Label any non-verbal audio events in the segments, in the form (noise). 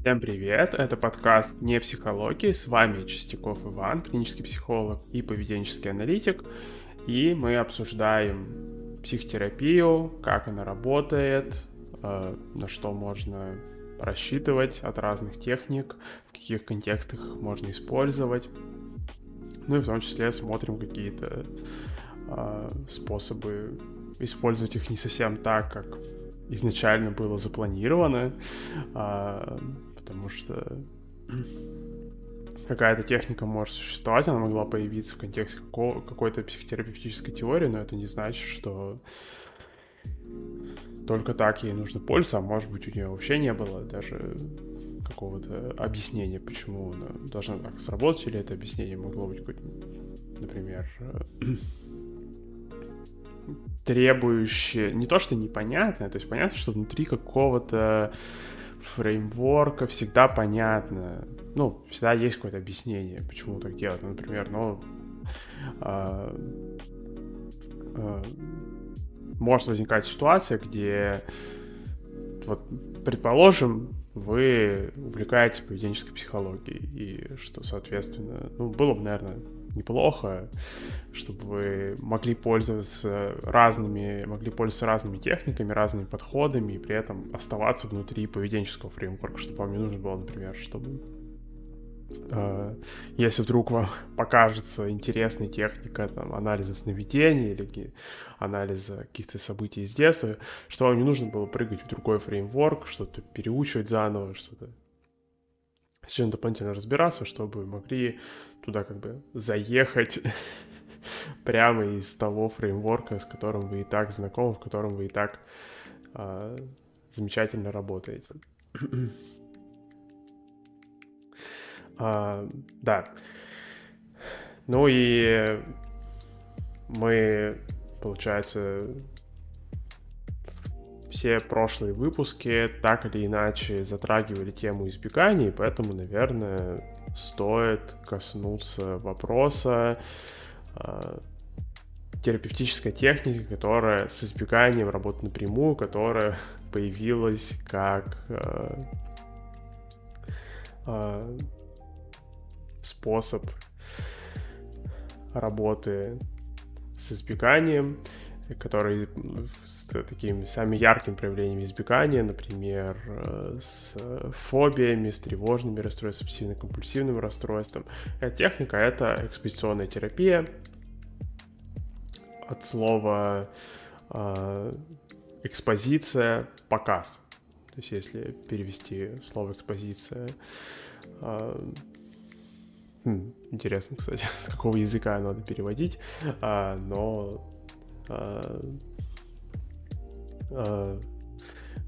Всем привет, это подкаст «Не психологии», с вами Чистяков Иван, клинический психолог и поведенческий аналитик, и мы обсуждаем психотерапию, как она работает, э, на что можно рассчитывать от разных техник, в каких контекстах их можно использовать. Ну и в том числе смотрим какие-то э, способы использовать их не совсем так, как изначально было запланировано, э, потому что (clears throat) какая-то техника может существовать, она могла появиться в контексте какой-то психотерапевтической теории, но это не значит, что только так ей нужно пользоваться, а может быть у нее вообще не было даже какого-то объяснения, почему она должна так сработать, или это объяснение могло быть, например, требующее, не то что непонятное, то есть понятно, что внутри какого-то фреймворка всегда понятно, ну, всегда есть какое-то объяснение, почему так делать. Ну, например, ну, а, а, может возникать ситуация, где, вот, предположим, вы увлекаетесь поведенческой психологией, и что, соответственно, ну, было бы, наверное, неплохо, чтобы вы могли пользоваться разными, могли пользоваться разными техниками, разными подходами, и при этом оставаться внутри поведенческого фреймворка, чтобы вам не нужно было, например, чтобы э, если вдруг вам (laughs) покажется интересной техника там, анализа сновидений или анализа каких-то событий из детства, что вам не нужно было прыгать в другой фреймворк, что-то переучивать заново, что-то с чем дополнительно разбираться, чтобы могли туда как бы заехать (laughs) прямо из того фреймворка, с которым вы и так знакомы, в котором вы и так э, замечательно работаете. (clears throat) а, да. Ну и мы, получается, все прошлые выпуски так или иначе затрагивали тему избегания, поэтому, наверное, стоит коснуться вопроса э, терапевтической техники, которая с избеганием работает напрямую, которая (laughs) появилась как э, э, способ работы с избеганием которые с такими самыми яркими проявлениями избегания, например, э, с фобиями, с тревожными расстройствами, обсессивно-компульсивным расстройством. Эта техника — это экспозиционная терапия от слова э, экспозиция — показ. То есть если перевести слово экспозиция э, Интересно, кстати, (laughs) с какого языка надо переводить, но Э, э,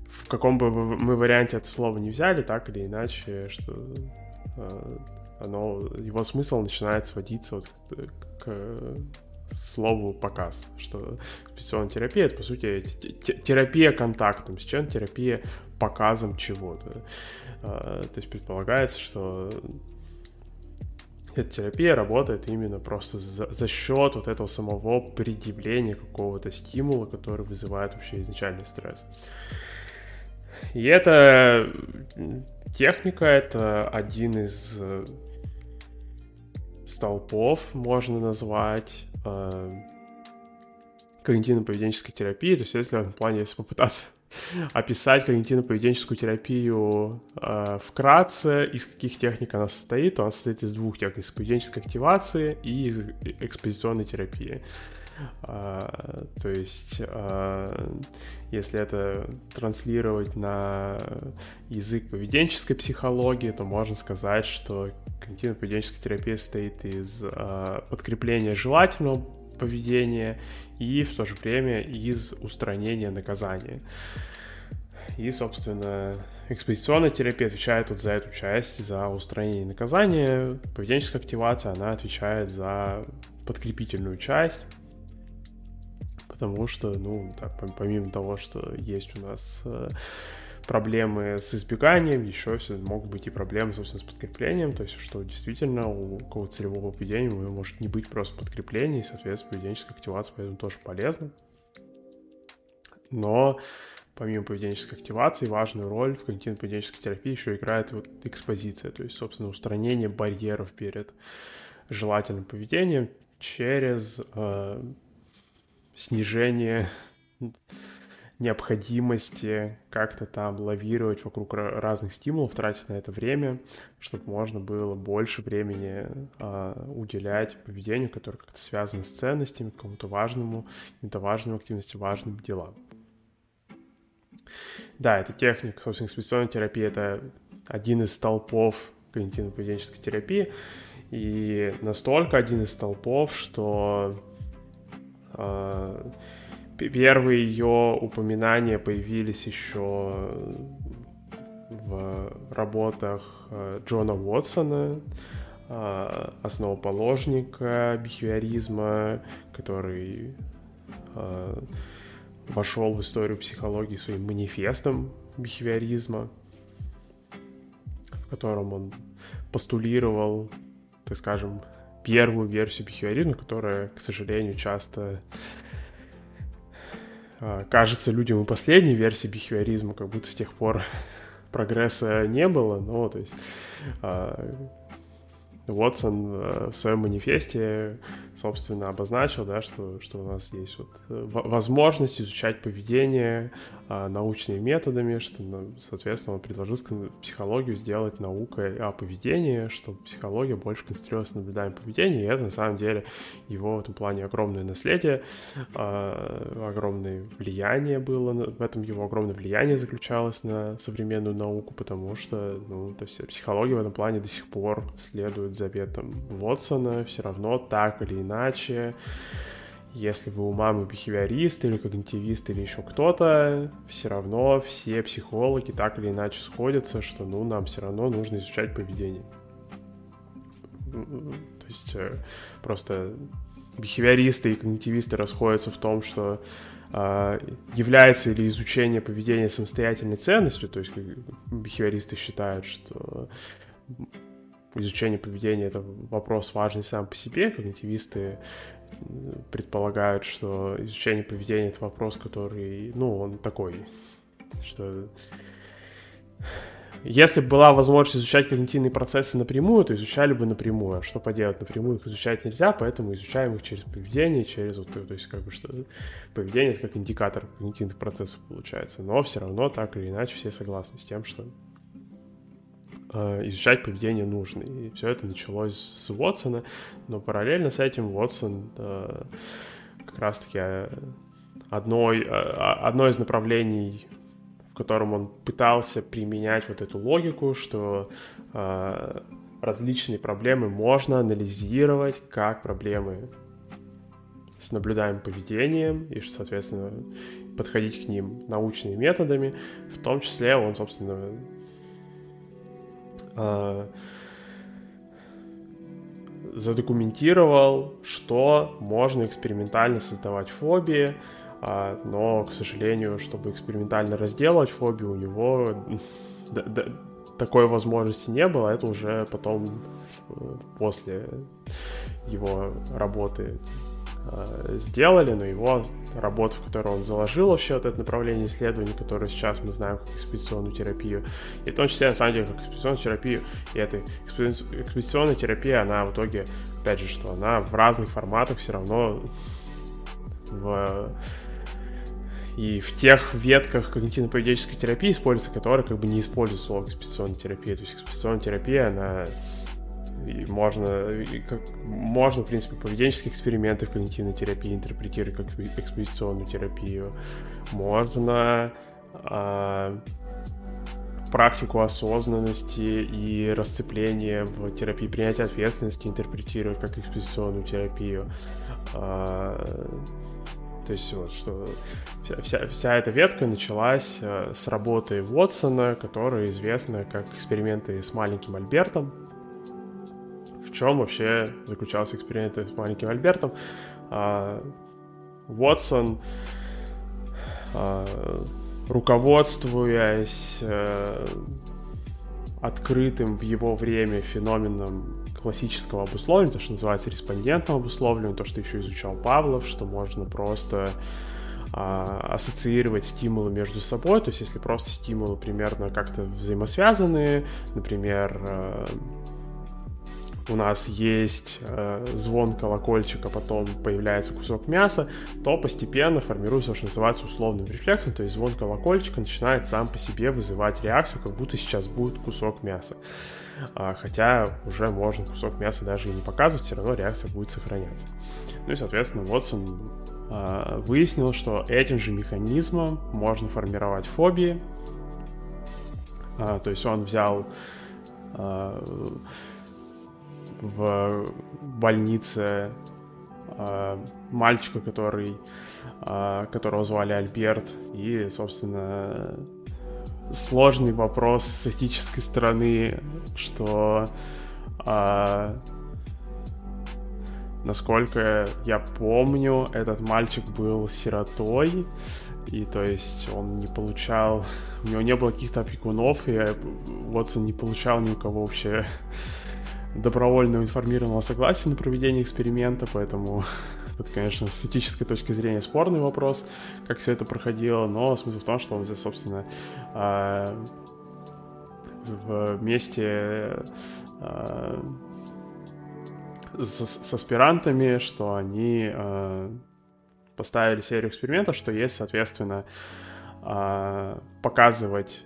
в каком бы мы варианте это слово не взяли, так или иначе, что э, оно, его смысл начинает сводиться вот к, к слову показ, что экспозиционная терапия это по сути терапия контактом, с чем терапия показом чего-то. То есть предполагается, что эта терапия работает именно просто за, за счет вот этого самого предъявления какого-то стимула, который вызывает вообще изначальный стресс. И эта техника, это один из э, столпов, можно назвать, э, когнитивно-поведенческой терапии. То есть, если в плане, если попытаться (laughs) описать когнитивно-поведенческую терапию э, вкратце, из каких техник она состоит, то она состоит из двух техник, из поведенческой активации и из экспозиционной терапии. Uh, то есть, uh, если это транслировать на язык поведенческой психологии, то можно сказать, что когнитивно-поведенческая терапия состоит из uh, подкрепления желательного поведения и в то же время из устранения наказания. И, собственно, экспозиционная терапия отвечает вот за эту часть, за устранение наказания. Поведенческая активация, она отвечает за подкрепительную часть, потому что, ну, так, помимо того, что есть у нас э, проблемы с избеганием, еще все могут быть и проблемы, собственно, с подкреплением, то есть, что действительно у какого-то целевого поведения может не быть просто подкрепления, и, соответственно, поведенческая активация поэтому тоже полезна. Но помимо поведенческой активации, важную роль в когнитивно-поведенческой терапии еще играет вот экспозиция, то есть, собственно, устранение барьеров перед желательным поведением через э, снижение необходимости как-то там лавировать вокруг разных стимулов, тратить на это время, чтобы можно было больше времени э, уделять поведению, которое как-то связано с ценностями, кому-то важному, каким-то важным активностям, важным делам. Да, это техника, собственно, экспозиционная терапия — это один из столпов когнитивно-поведенческой терапии, и настолько один из столпов, что э, Первые ее упоминания появились еще в работах э, Джона Уотсона, э, основоположника бихевиоризма, который э, вошел в историю психологии своим манифестом бихевиоризма, в котором он постулировал, так скажем, первую версию бихевиоризма, которая, к сожалению, часто кажется людям и последней версии бихевиоризма, как будто с тех пор (laughs) прогресса не было, но то есть а, Уотсон э, в своем манифесте, собственно, обозначил, да, что, что у нас есть вот э, возможность изучать поведение а, научными методами, что, ну, соответственно, он предложил психологию сделать наукой о поведении, чтобы психология больше концентрировалась на наблюдаемом поведении, и это, на самом деле, его в этом плане огромное наследие, а, огромное влияние было, в этом его огромное влияние заключалось на современную науку, потому что, ну, то есть психология в этом плане до сих пор следует заветом Вотсона, все равно так или иначе, если вы у мамы бихевиорист или когнитивист или еще кто-то, все равно все психологи так или иначе сходятся, что ну нам все равно нужно изучать поведение. То есть э, просто бихевиористы и когнитивисты расходятся в том, что э, является ли изучение поведения самостоятельной ценностью, то есть бихевиористы считают, что изучение поведения — это вопрос важный сам по себе. Когнитивисты предполагают, что изучение поведения — это вопрос, который, ну, он такой, что если бы была возможность изучать когнитивные процессы напрямую, то изучали бы напрямую. А что поделать? Напрямую их изучать нельзя, поэтому изучаем их через поведение, через вот, то есть как бы что поведение это как индикатор когнитивных процессов получается. Но все равно так или иначе все согласны с тем, что Э, изучать поведение нужно. И все это началось с Уотсона, но параллельно с этим Уотсон э, как раз-таки э, одно, одно из направлений, в котором он пытался применять вот эту логику, что различные проблемы можно анализировать как проблемы с наблюдаемым поведением и, соответственно, подходить к ним научными методами. В том числе он, собственно, задокументировал, что можно экспериментально создавать фобии, э, но, к сожалению, чтобы экспериментально разделать фобию, у него (laughs) такой возможности не было. Это уже потом, э, после его работы сделали, но его работа, в которой он заложил вообще вот это направление исследований, которое сейчас мы знаем как экспедиционную терапию, и в том числе, на самом деле, как экспедиционную терапию, и эта экспедиционная терапия, она в итоге, опять же, что она в разных форматах все равно в и в тех ветках когнитивно-поведенческой терапии используется, которые как бы не используют слово экспедиционная терапия. То есть экспедиционная терапия, она и можно, и как, можно, в принципе, поведенческие эксперименты в когнитивной терапии интерпретировать как экспозиционную терапию. Можно а, практику осознанности и расцепления в терапии принятия ответственности интерпретировать как экспозиционную терапию. А, то есть вот что вся, вся, вся эта ветка началась а, с работы Вотсона, которая известна как эксперименты с маленьким Альбертом в чем вообще заключался эксперимент с маленьким Альбертом. А, Уотсон, а, руководствуясь а, открытым в его время феноменом классического обусловления, то, что называется респондентным обусловлением, то, что еще изучал Павлов, что можно просто а, ассоциировать стимулы между собой. То есть, если просто стимулы примерно как-то взаимосвязаны, например, э, у нас есть э, звон колокольчика, потом появляется кусок мяса, то постепенно формируется, что называется, условным рефлексом, то есть звон колокольчика начинает сам по себе вызывать реакцию, как будто сейчас будет кусок мяса. А, хотя уже можно кусок мяса даже и не показывать, все равно реакция будет сохраняться. Ну и, соответственно, Вотсон а, выяснил, что этим же механизмом можно формировать фобии. А, то есть он взял а, в больнице э, мальчика, который, э, которого звали Альберт, и, собственно, сложный вопрос с этической стороны, что э, насколько я помню, этот мальчик был сиротой, и то есть он не получал, у него не было каких-то опекунов, и Уотсон не получал ни у кого вообще добровольного информированного согласия на проведение эксперимента, поэтому (laughs) это, конечно, с этической точки зрения спорный вопрос, как все это проходило, но смысл в том, что он здесь, собственно, а, вместе а, с, с аспирантами, что они а, поставили серию экспериментов, что есть, соответственно, показывать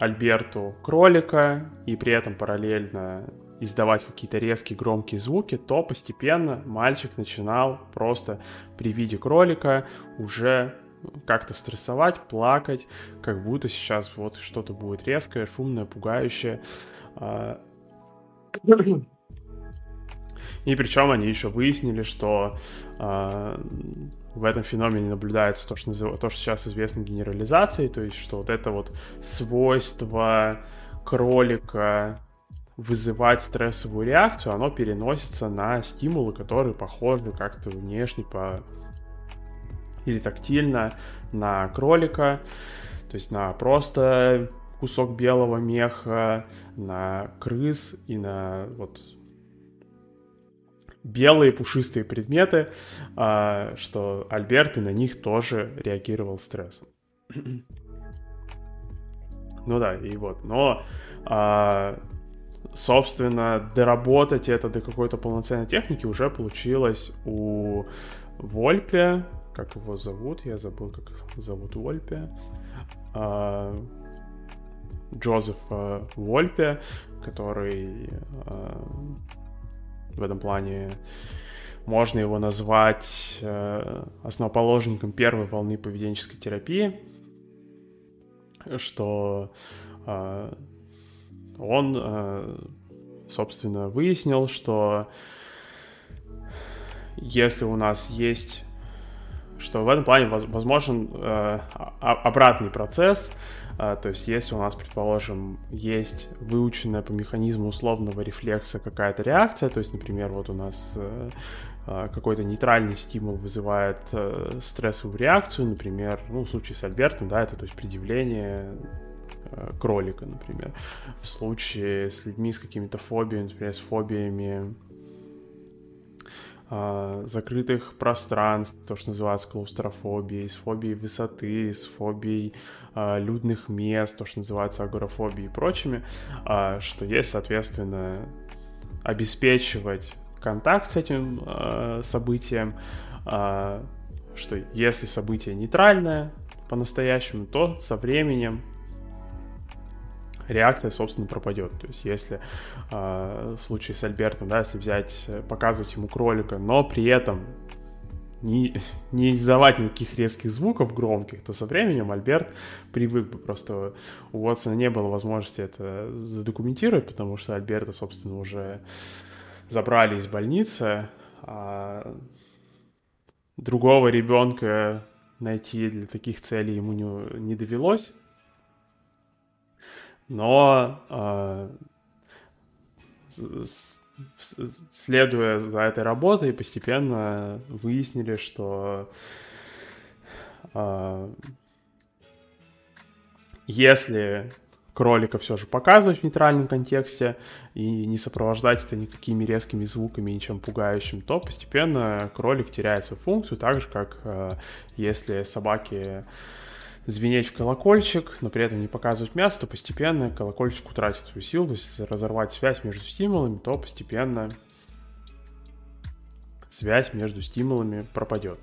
Альберту кролика и при этом параллельно издавать какие-то резкие громкие звуки, то постепенно мальчик начинал просто при виде кролика уже как-то стрессовать, плакать, как будто сейчас вот что-то будет резкое, шумное, пугающее. А, (clears throat) и причем они еще выяснили, что э, в этом феномене наблюдается то что, то, что сейчас известно генерализацией, то есть что вот это вот свойство кролика вызывать стрессовую реакцию, оно переносится на стимулы, которые похожи как-то внешне по или тактильно на кролика, то есть на просто кусок белого меха, на крыс и на вот белые пушистые предметы, а, что Альберт и на них тоже реагировал стрессом. (clears throat) ну да, и вот, но а, собственно, доработать это до какой-то полноценной техники уже получилось у Вольпе, как его зовут, я забыл, как зовут Вольпе, а, Джозеф Вольпе, который в этом плане можно его назвать э, основоположником первой волны поведенческой терапии, что э, он, э, собственно, выяснил, что если у нас есть что в этом плане возможен обратный процесс, э, то есть если у нас, предположим, есть выученная по механизму условного рефлекса какая-то реакция, то есть, например, вот у нас э, э какой-то нейтральный стимул вызывает э, стрессовую реакцию, например, ну, в случае с Альбертом, да, это то есть предъявление э, кролика, например. В случае с людьми с какими-то фобиями, например, с фобиями а, закрытых пространств, то, что называется клаустрофобией, с фобией высоты, с фобией э, людных мест, то, что называется агорафобией и прочими, э, что есть, соответственно, обеспечивать контакт с этим событием, что если событие нейтральное по-настоящему, то со временем реакция, собственно, пропадет. То есть, если э, в случае с Альбертом, да, если взять, э, показывать ему кролика, но при этом не, (laughs) не издавать никаких резких звуков громких, то со временем Альберт привык бы. Просто у Уотсона не было возможности это задокументировать, потому что Альберта, собственно, уже забрали из больницы, а другого ребенка найти для таких целей ему не, не довелось но э, следуя за этой работой, постепенно выяснили, что э, если кролика все же показывать в нейтральном контексте и не сопровождать это никакими резкими звуками, ничем пугающим, то постепенно кролик теряет свою функцию, так же, как э, если собаки звенеть в колокольчик, но при этом не показывать мясо, то постепенно колокольчик утратит свою силу. То есть, если разорвать связь между стимулами, то постепенно связь между стимулами пропадет.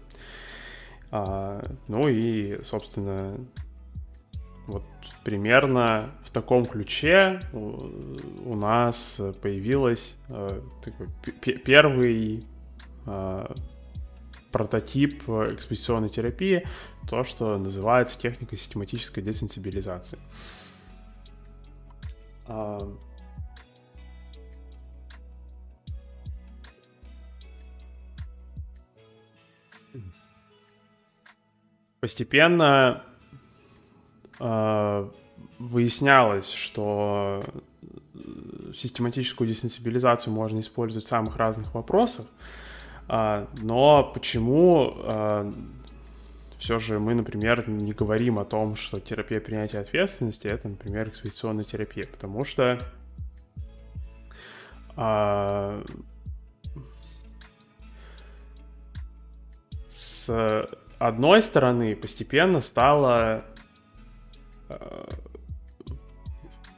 А, ну и, собственно, вот примерно в таком ключе у, нас появилась э, такой первый э, прототип экспозиционной терапии, то, что называется техникой систематической десенсибилизации. А, постепенно э, выяснялось, что систематическую десенсибилизацию можно использовать в самых разных вопросах, э, но почему э, все же мы, например, не говорим о том, что терапия принятия ответственности это, например, экспозиционная терапия, потому что э, с одной стороны, постепенно стало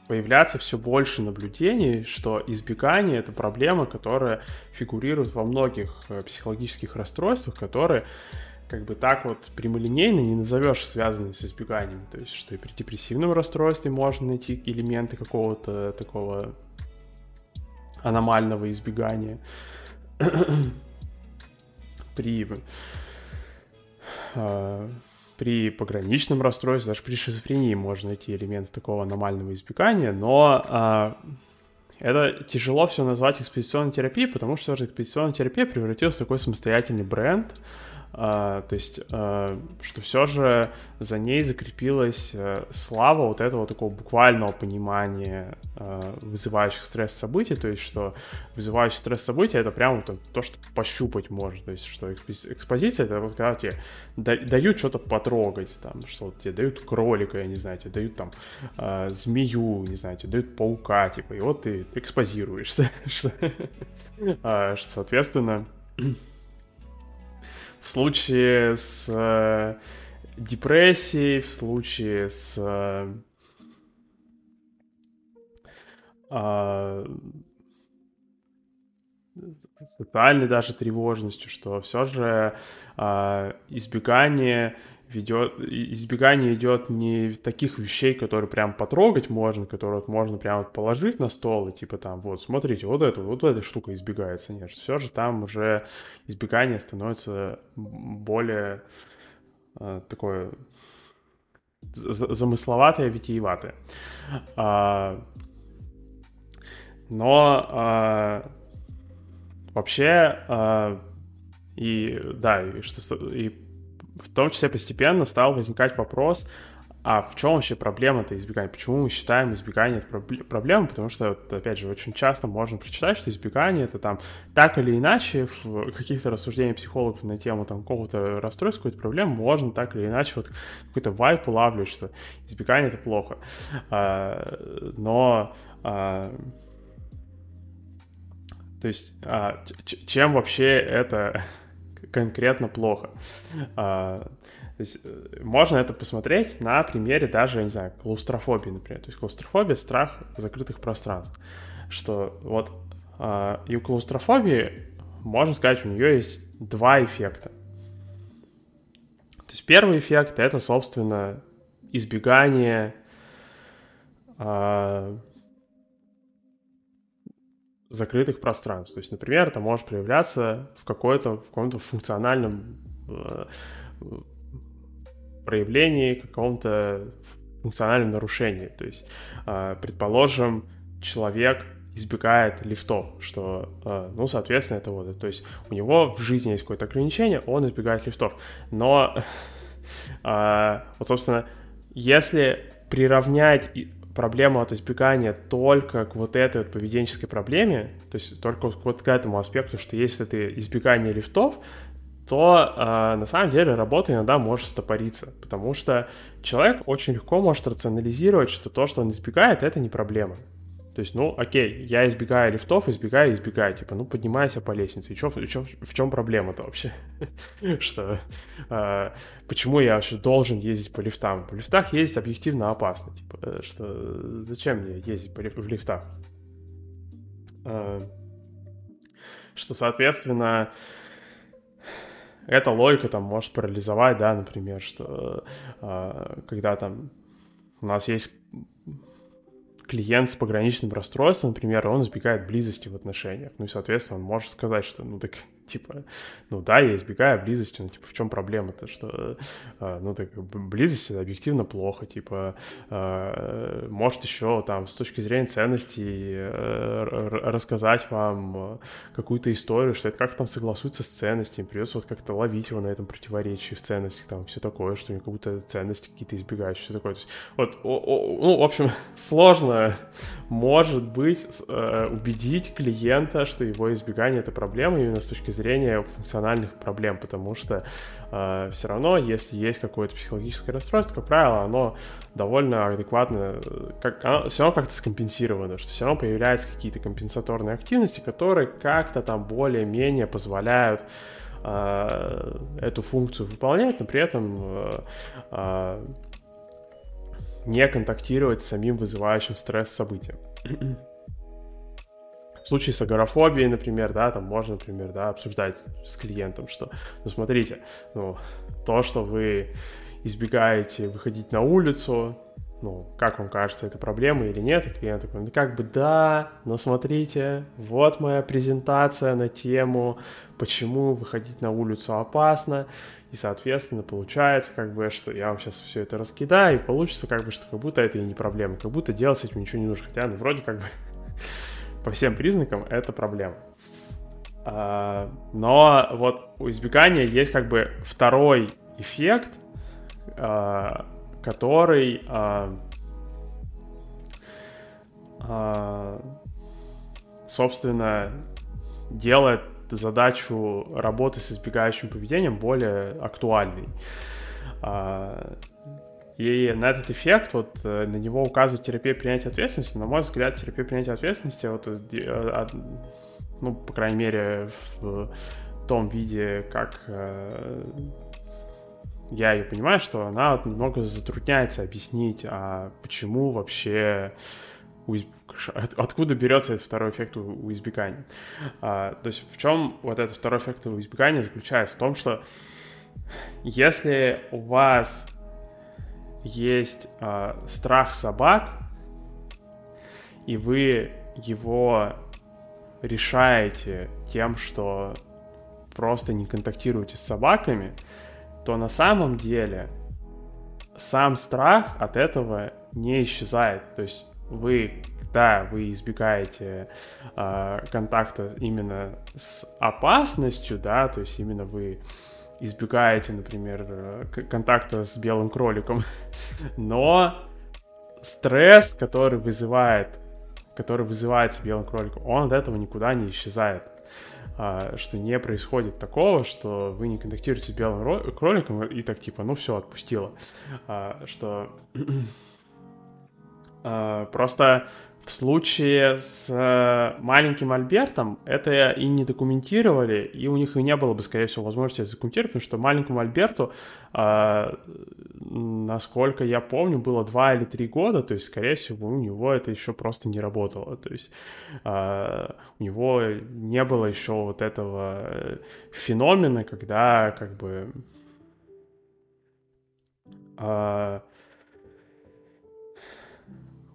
появляться все больше наблюдений, что избегание — это проблема, которая фигурирует во многих э, психологических расстройствах, которые как бы так вот прямолинейно не назовешь связанными с избеганием. То есть, что и при депрессивном расстройстве можно найти элементы какого-то такого аномального избегания. (clears throat) при а, при пограничном расстройстве, даже при шизофрении можно найти элементы такого аномального избегания, но а, это тяжело все назвать экспозиционной терапией, потому что экспозиционная терапия превратилась в такой самостоятельный бренд, то есть, а, что все же за ней закрепилась а, слава вот этого такого буквального понимания а, вызывающих стресс событий, то есть, что вызывающий стресс события это прямо то, то, что пощупать можно, то есть, что экспозиция это вот когда тебе дают что-то потрогать, там, что тебе дают кролика, я не знаю, тебе дают там а, змею, не знаю, тебе дают паука, типа, и вот ты экспозируешься, (laughs) а, соответственно, в случае с э, депрессией, в случае с э, э, социальной даже тревожностью, что все же э, избегание ведет, избегание идет не таких вещей, которые прям потрогать можно, которые вот можно прям положить на стол и типа там, вот, смотрите, вот это, вот эта штука избегается. Нет, все же там уже избегание становится более э, такое замысловатое, витиеватое. А, но а, вообще а, и да, и что и в том числе постепенно стал возникать вопрос, а в чем вообще проблема-то избегания? Почему мы считаем избегание проблемой? Потому что, опять же, очень часто можно прочитать, что избегание это там так или иначе в каких-то рассуждениях психологов на тему там какого-то расстройства, какой-то проблемы можно так или иначе вот какой-то вайп улавливать, что избегание это плохо. А, но а, то есть а, чем вообще это конкретно плохо. А, то есть э, можно это посмотреть на примере даже, я не знаю, клаустрофобии, например. То есть клаустрофобия — страх закрытых пространств. Что вот а, и у клаустрофобии, можно сказать, у нее есть два эффекта. То есть первый эффект — это, собственно, избегание а, закрытых пространств. То есть, например, это может проявляться в, какой-то, в каком-то функциональном э, проявлении, каком-то функциональном нарушении. То есть, э, предположим, человек избегает лифтов, что, э, ну, соответственно, это вот, то есть у него в жизни есть какое-то ограничение, он избегает лифтов. Но, (laughs) э, вот, собственно, если приравнять проблему от избегания только к вот этой вот поведенческой проблеме, то есть только вот к этому аспекту, что если ты избегание лифтов, то э, на самом деле работа иногда может стопориться, потому что человек очень легко может рационализировать, что то, что он избегает, это не проблема. То есть, ну, окей, я избегаю лифтов, избегаю, избегаю. Типа, ну, поднимайся по лестнице. И чё, в, чё, в чем проблема-то вообще? (laughs) Что? А, почему я вообще должен ездить по лифтам? По лифтах ездить объективно опасно. Типа, э, что зачем мне ездить в лифтах? А, что, соответственно, эта логика там может парализовать, да, например, что э, когда там у нас есть клиент с пограничным расстройством, например, он избегает близости в отношениях. Ну и, соответственно, он может сказать, что, ну так типа, ну да, я избегаю близости, но типа в чем проблема-то, что, э, ну так близость это объективно плохо, типа, э, может еще там с точки зрения ценностей э, рассказать вам какую-то историю, что это как там согласуется с ценностями, придется вот как-то ловить его на этом противоречии в ценностях, там все такое, что как будто ценности какие-то избегают, все такое. То есть, вот, ну, в общем, (laughs) сложно, может быть, убедить клиента, что его избегание это проблема именно с точки зрения зрения функциональных проблем, потому что э, все равно, если есть какое-то психологическое расстройство, как правило, оно довольно адекватно, как, оно все равно как-то скомпенсировано, что все равно появляются какие-то компенсаторные активности, которые как-то там более-менее позволяют э, эту функцию выполнять, но при этом э, э, не контактировать с самим вызывающим стресс событием. (clears throat) Случае с агорафобией, например, да, там можно, например, да, обсуждать с клиентом, что, ну, смотрите, ну, то, что вы избегаете выходить на улицу, ну, как вам кажется, это проблема или нет? И клиент такой, ну, как бы да, но смотрите, вот моя презентация на тему, почему выходить на улицу опасно, и, соответственно, получается, как бы, что я вам сейчас все это раскидаю, и получится, как бы, что как будто это и не проблема, как будто делать с этим ничего не нужно, хотя, ну, вроде как бы (laughs) по всем признакам это проблема. А, но вот у избегания есть как бы второй эффект, а, который а, собственно делает задачу работы с избегающим поведением более актуальной. И на этот эффект, вот э, на него указывает терапия принятия ответственности. На мой взгляд, терапия принятия ответственности, вот, э, ну, по крайней мере, в том виде, как э, я ее понимаю, что она вот немного затрудняется объяснить, а почему вообще откуда берется этот второй эффект у избегания. А, то есть в чем вот этот второй эффект у избегания заключается? В том, что если у вас есть э, страх собак, и вы его решаете тем, что просто не контактируете с собаками, то на самом деле сам страх от этого не исчезает. То есть вы, да, вы избегаете э, контакта именно с опасностью, да, то есть именно вы избегаете, например, э, контакта с белым кроликом, (laughs) но стресс, который вызывает, который вызывается белым кроликом, он от этого никуда не исчезает. А, что не происходит такого, что вы не контактируете с белым кроликом и так типа, ну все, отпустило. А, что (clears throat) а, просто в случае с э, маленьким Альбертом это и не документировали, и у них и не было бы, скорее всего, возможности это документировать, потому что маленькому Альберту, э, насколько я помню, было два или три года, то есть, скорее всего, у него это еще просто не работало. То есть э, у него не было еще вот этого феномена, когда как бы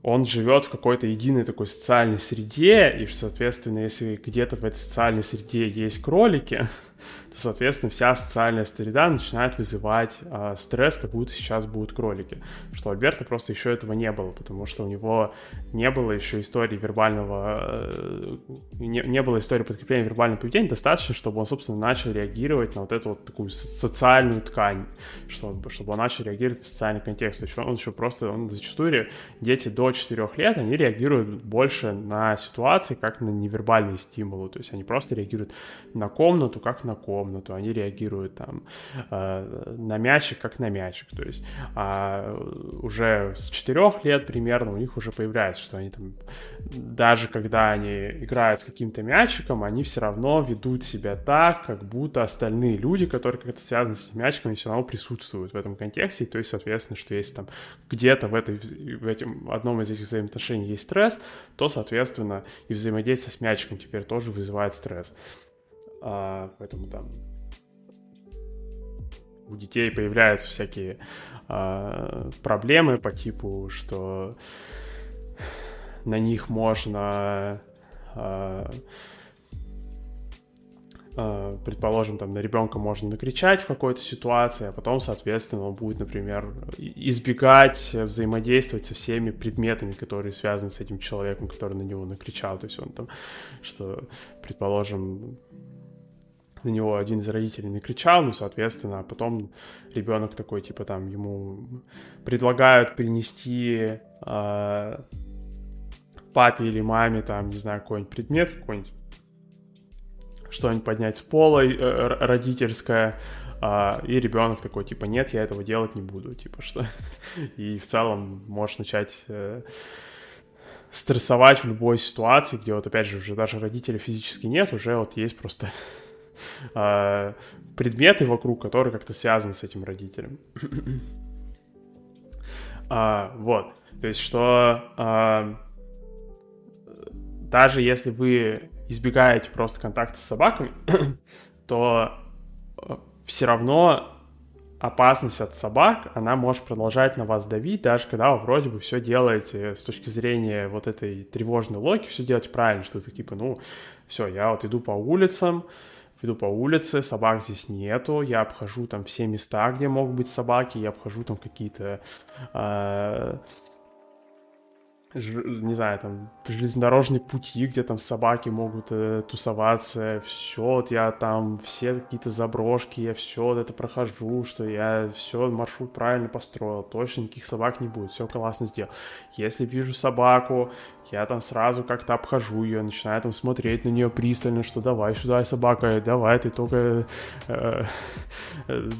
он живет в какой-то единой такой социальной среде, и, соответственно, если где-то в этой социальной среде есть кролики, (laughs) то, соответственно, вся социальная среда начинает вызывать э, стресс, как будто сейчас будут кролики. Что у Альберта просто еще этого не было, потому что у него не было еще истории вербального... Э, не, не было истории подкрепления вербального поведения достаточно, чтобы он, собственно, начал реагировать на вот эту вот такую социальную ткань, чтобы, чтобы он начал реагировать на социальный контекст. То есть он еще просто, он зачастую, дети до 4 лет, они реагируют больше на ситуации, как на невербальные стимулы. То есть они просто реагируют на комнату, как на комнату, они реагируют там э, на мячик как на мячик. То есть а уже с четырех лет примерно у них уже появляется, что они там, даже когда они играют с каким-то мячиком, они все равно ведут себя так, как будто остальные люди, которые как-то связаны с этим мячиком, все равно присутствуют в этом контексте. То есть, соответственно, что если там где-то в, этой, в этом, одном из этих взаимоотношений есть стресс, то, соответственно, и взаимодействие с мячиком теперь тоже вызывает стресс. А, поэтому там у детей появляются всякие а, проблемы по типу, что на них можно а, предположим, там на ребенка можно накричать в какой-то ситуации, а потом, соответственно, он будет, например, избегать взаимодействовать со всеми предметами, которые связаны с этим человеком, который на него накричал. То есть он там, что, предположим, на него один из родителей накричал, ну, соответственно, а потом ребенок такой, типа, там, ему предлагают принести э, папе или маме, там, не знаю, какой-нибудь предмет, какой-нибудь что-нибудь поднять с пола э, родительское, а, и ребенок такой, типа, нет, я этого делать не буду, типа, что... (laughs) И в целом можешь начать э, стрессовать в любой ситуации, где вот, опять же, уже даже родителей физически нет, уже вот есть просто (laughs) предметы вокруг, которые как-то связаны с этим родителем. (clears throat) а, вот, то есть, что а, даже если вы избегаете просто контакта с собаками, (clears throat) то э, все равно опасность от собак, она может продолжать на вас давить, даже когда вы вроде бы все делаете с точки зрения вот этой тревожной логики, все делаете правильно, что ты типа, ну, все, я вот иду по улицам, иду по улице, собак здесь нету, я обхожу там все места, где могут быть собаки, я обхожу там какие-то э, не знаю, там, железнодорожные пути, где там собаки могут э, тусоваться, все, вот я там, все какие-то заброшки, я все вот это прохожу, что я все, маршрут правильно построил, точно никаких собак не будет, все классно сделал. Если вижу собаку, я там сразу как-то обхожу ее, начинаю там смотреть на нее пристально, что давай сюда, собака, давай, ты только э, э,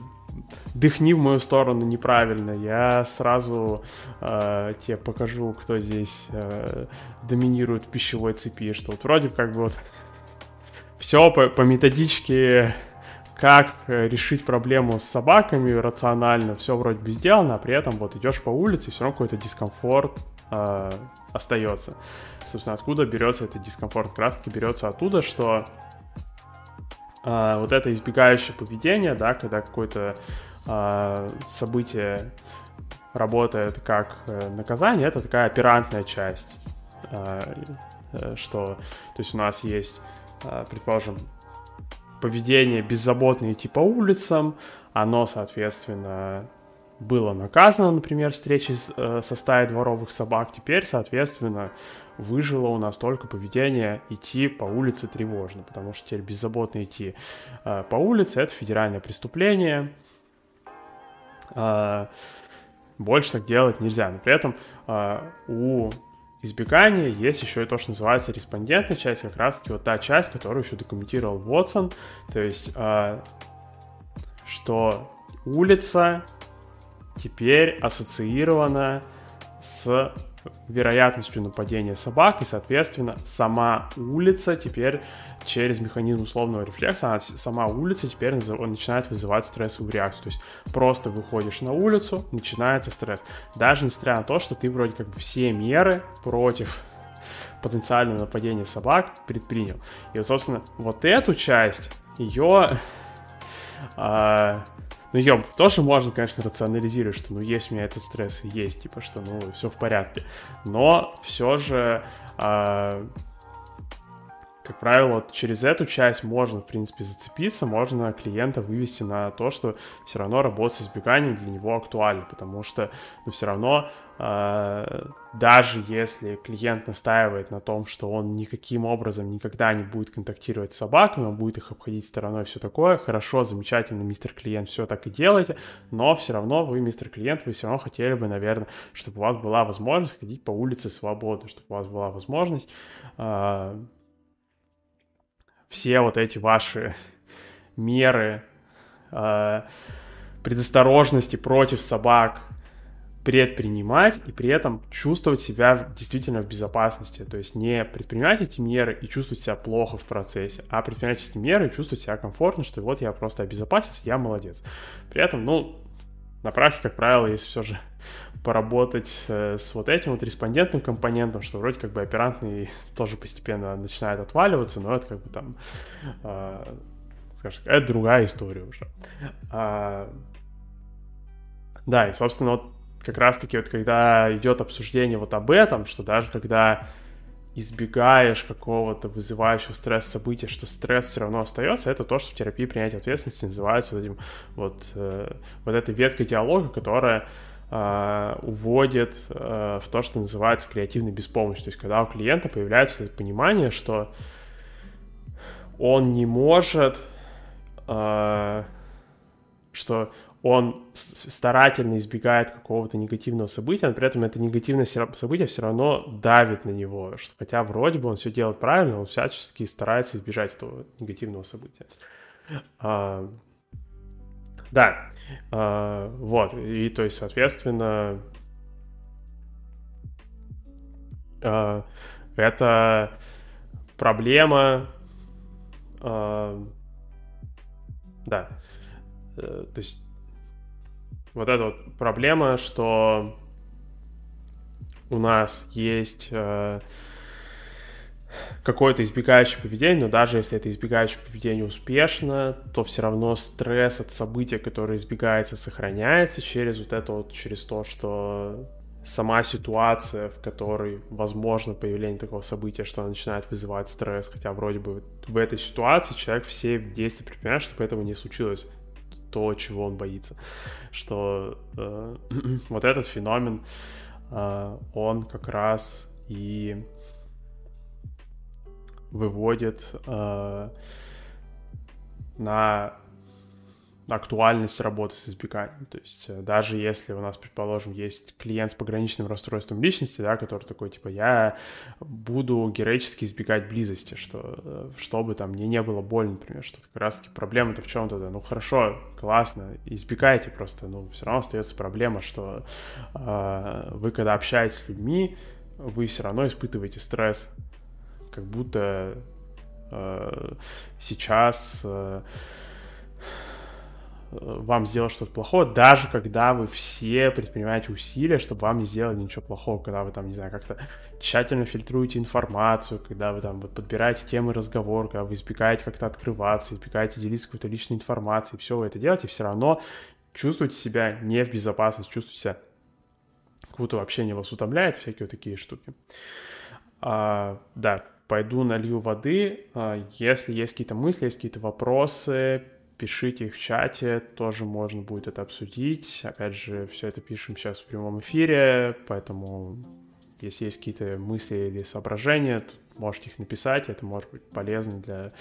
дыхни в мою сторону неправильно, я сразу э, тебе покажу, кто здесь э, доминирует в пищевой цепи, что вот вроде как бы вот все по, по методичке, как э, решить проблему с собаками рационально, все вроде бы сделано, а при этом вот идешь по улице, все равно какой-то дискомфорт э, остается. Собственно, откуда берется этот дискомфорт? Как берется оттуда, что э, вот это избегающее поведение, да, когда какое-то э, событие работает как э, наказание, это такая оперантная часть, э, э, что, то есть у нас есть, э, предположим, поведение беззаботное идти по улицам, оно, соответственно, было наказано, например, встречей э, со стаей дворовых собак, теперь, соответственно, выжило у нас только поведение идти по улице тревожно, потому что теперь беззаботно идти э, по улице — это федеральное преступление, э, больше так делать нельзя, но при этом э, у избегания есть еще и то, что называется респондентная часть, как раз-таки вот та часть, которую еще документировал Вотсон, то есть, э, что улица теперь ассоциирована с вероятностью нападения собак, и, соответственно, сама улица теперь через механизм условного рефлекса, она, сама улица теперь начинает вызывать стрессовую реакцию. То есть просто выходишь на улицу, начинается стресс. Даже несмотря на то, что ты вроде как все меры против (laughs) потенциального нападения собак предпринял. И собственно, вот эту часть, ее (laughs) а, ну, ее тоже можно, конечно, рационализировать, что, ну, есть у меня этот стресс, есть, типа, что, ну, все в порядке. Но все же э, как правило, через эту часть можно, в принципе, зацепиться, можно клиента вывести на то, что все равно работа с избеганием для него актуальна, потому что, ну, все равно, э, даже если клиент настаивает на том, что он никаким образом никогда не будет контактировать с собаками, он будет их обходить стороной, все такое, хорошо, замечательно, мистер клиент, все так и делаете, но все равно вы, мистер клиент, вы все равно хотели бы, наверное, чтобы у вас была возможность ходить по улице свободно, чтобы у вас была возможность э, все вот эти ваши меры э, предосторожности против собак предпринимать и при этом чувствовать себя действительно в безопасности. То есть не предпринимать эти меры и чувствовать себя плохо в процессе, а предпринимать эти меры и чувствовать себя комфортно, что вот я просто обезопасился, я молодец. При этом, ну, на практике, как правило, если все же поработать э, с вот этим вот респондентным компонентом, что вроде как бы оперантный (laughs) тоже постепенно начинает отваливаться, но это как бы там, э, скажем это другая история уже. А, да, и, собственно, вот как раз-таки вот когда идет обсуждение вот об этом, что даже когда избегаешь какого-то вызывающего стресс события, что стресс все равно остается, это то, что в терапии принятия ответственности называется вот этим вот, э, вот этой веткой диалога, которая э, уводит э, в то, что называется креативной беспомощностью. То есть когда у клиента появляется понимание, что он не может, э, что он старательно избегает какого-то негативного события, но при этом это негативное событие все равно давит на него, что, хотя вроде бы он все делает правильно, он всячески старается избежать этого негативного события. А, да, а, вот, и то есть, соответственно, а, это проблема, а, да, э, то есть вот эта вот проблема, что у нас есть э, какое-то избегающее поведение, но даже если это избегающее поведение успешно, то все равно стресс от события, которое избегается, сохраняется через вот это вот, через то, что сама ситуация, в которой возможно появление такого события, что она начинает вызывать стресс, хотя вроде бы в этой ситуации человек все действия предпринимает, чтобы этого не случилось то, чего он боится. Что э, (clears throat) вот этот феномен, э, он как раз и выводит э, на актуальность работы с избеганием. То есть э, даже если у нас, предположим, есть клиент с пограничным расстройством личности, да, который такой, типа, я буду героически избегать близости, что, э, чтобы там мне не было больно, например, что как раз-таки проблема-то в чем-то, да, ну хорошо, классно, избегайте просто, но все равно остается проблема, что э, вы, когда общаетесь с людьми, вы все равно испытываете стресс, как будто э, сейчас... Э, вам сделать что-то плохое, даже когда вы все предпринимаете усилия, чтобы вам не сделали ничего плохого, когда вы там, не знаю, как-то тщательно фильтруете информацию, когда вы там вот, подбираете темы разговора, когда вы избегаете как-то открываться, избегаете делиться какой-то личной информацией, все вы это делаете, все равно чувствуете себя не в безопасности, чувствуете себя как будто общение вас утомляет, всякие вот такие штуки. А, да, пойду налью воды. А, если есть какие-то мысли, есть какие-то вопросы, пишите их в чате, тоже можно будет это обсудить. Опять же, все это пишем сейчас в прямом эфире, поэтому если есть какие-то мысли или соображения, то можете их написать, это может быть полезно для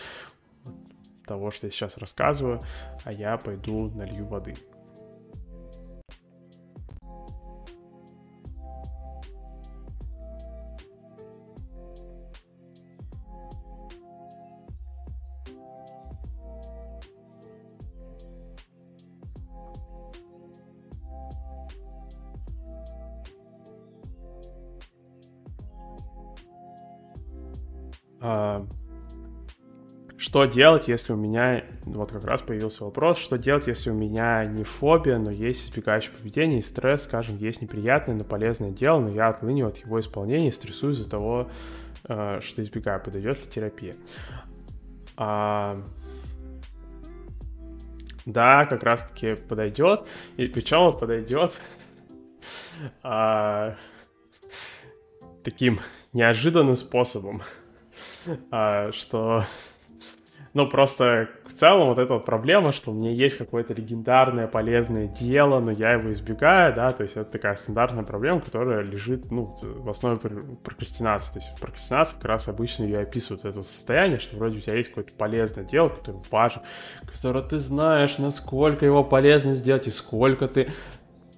того, что я сейчас рассказываю, а я пойду налью воды. Что делать, если у меня, вот как раз появился вопрос, что делать, если у меня не фобия, но есть избегающее поведение и стресс, скажем, есть неприятное, но полезное дело, но я отлыниваю от его исполнения и стрессую из-за того, э, что избегаю, подойдет ли терапия. А... Да, как раз-таки подойдет, и причем подойдет а... таким неожиданным способом что... Ну, просто в целом вот эта вот проблема, что у меня есть какое-то легендарное полезное дело, но я его избегаю, да, то есть это такая стандартная проблема, которая лежит, ну, в основе прокрастинации. То есть прокрастинация как раз обычно ее описывает это состояние, что вроде у тебя есть какое-то полезное дело, которое важно, которое ты знаешь, насколько его полезно сделать и сколько ты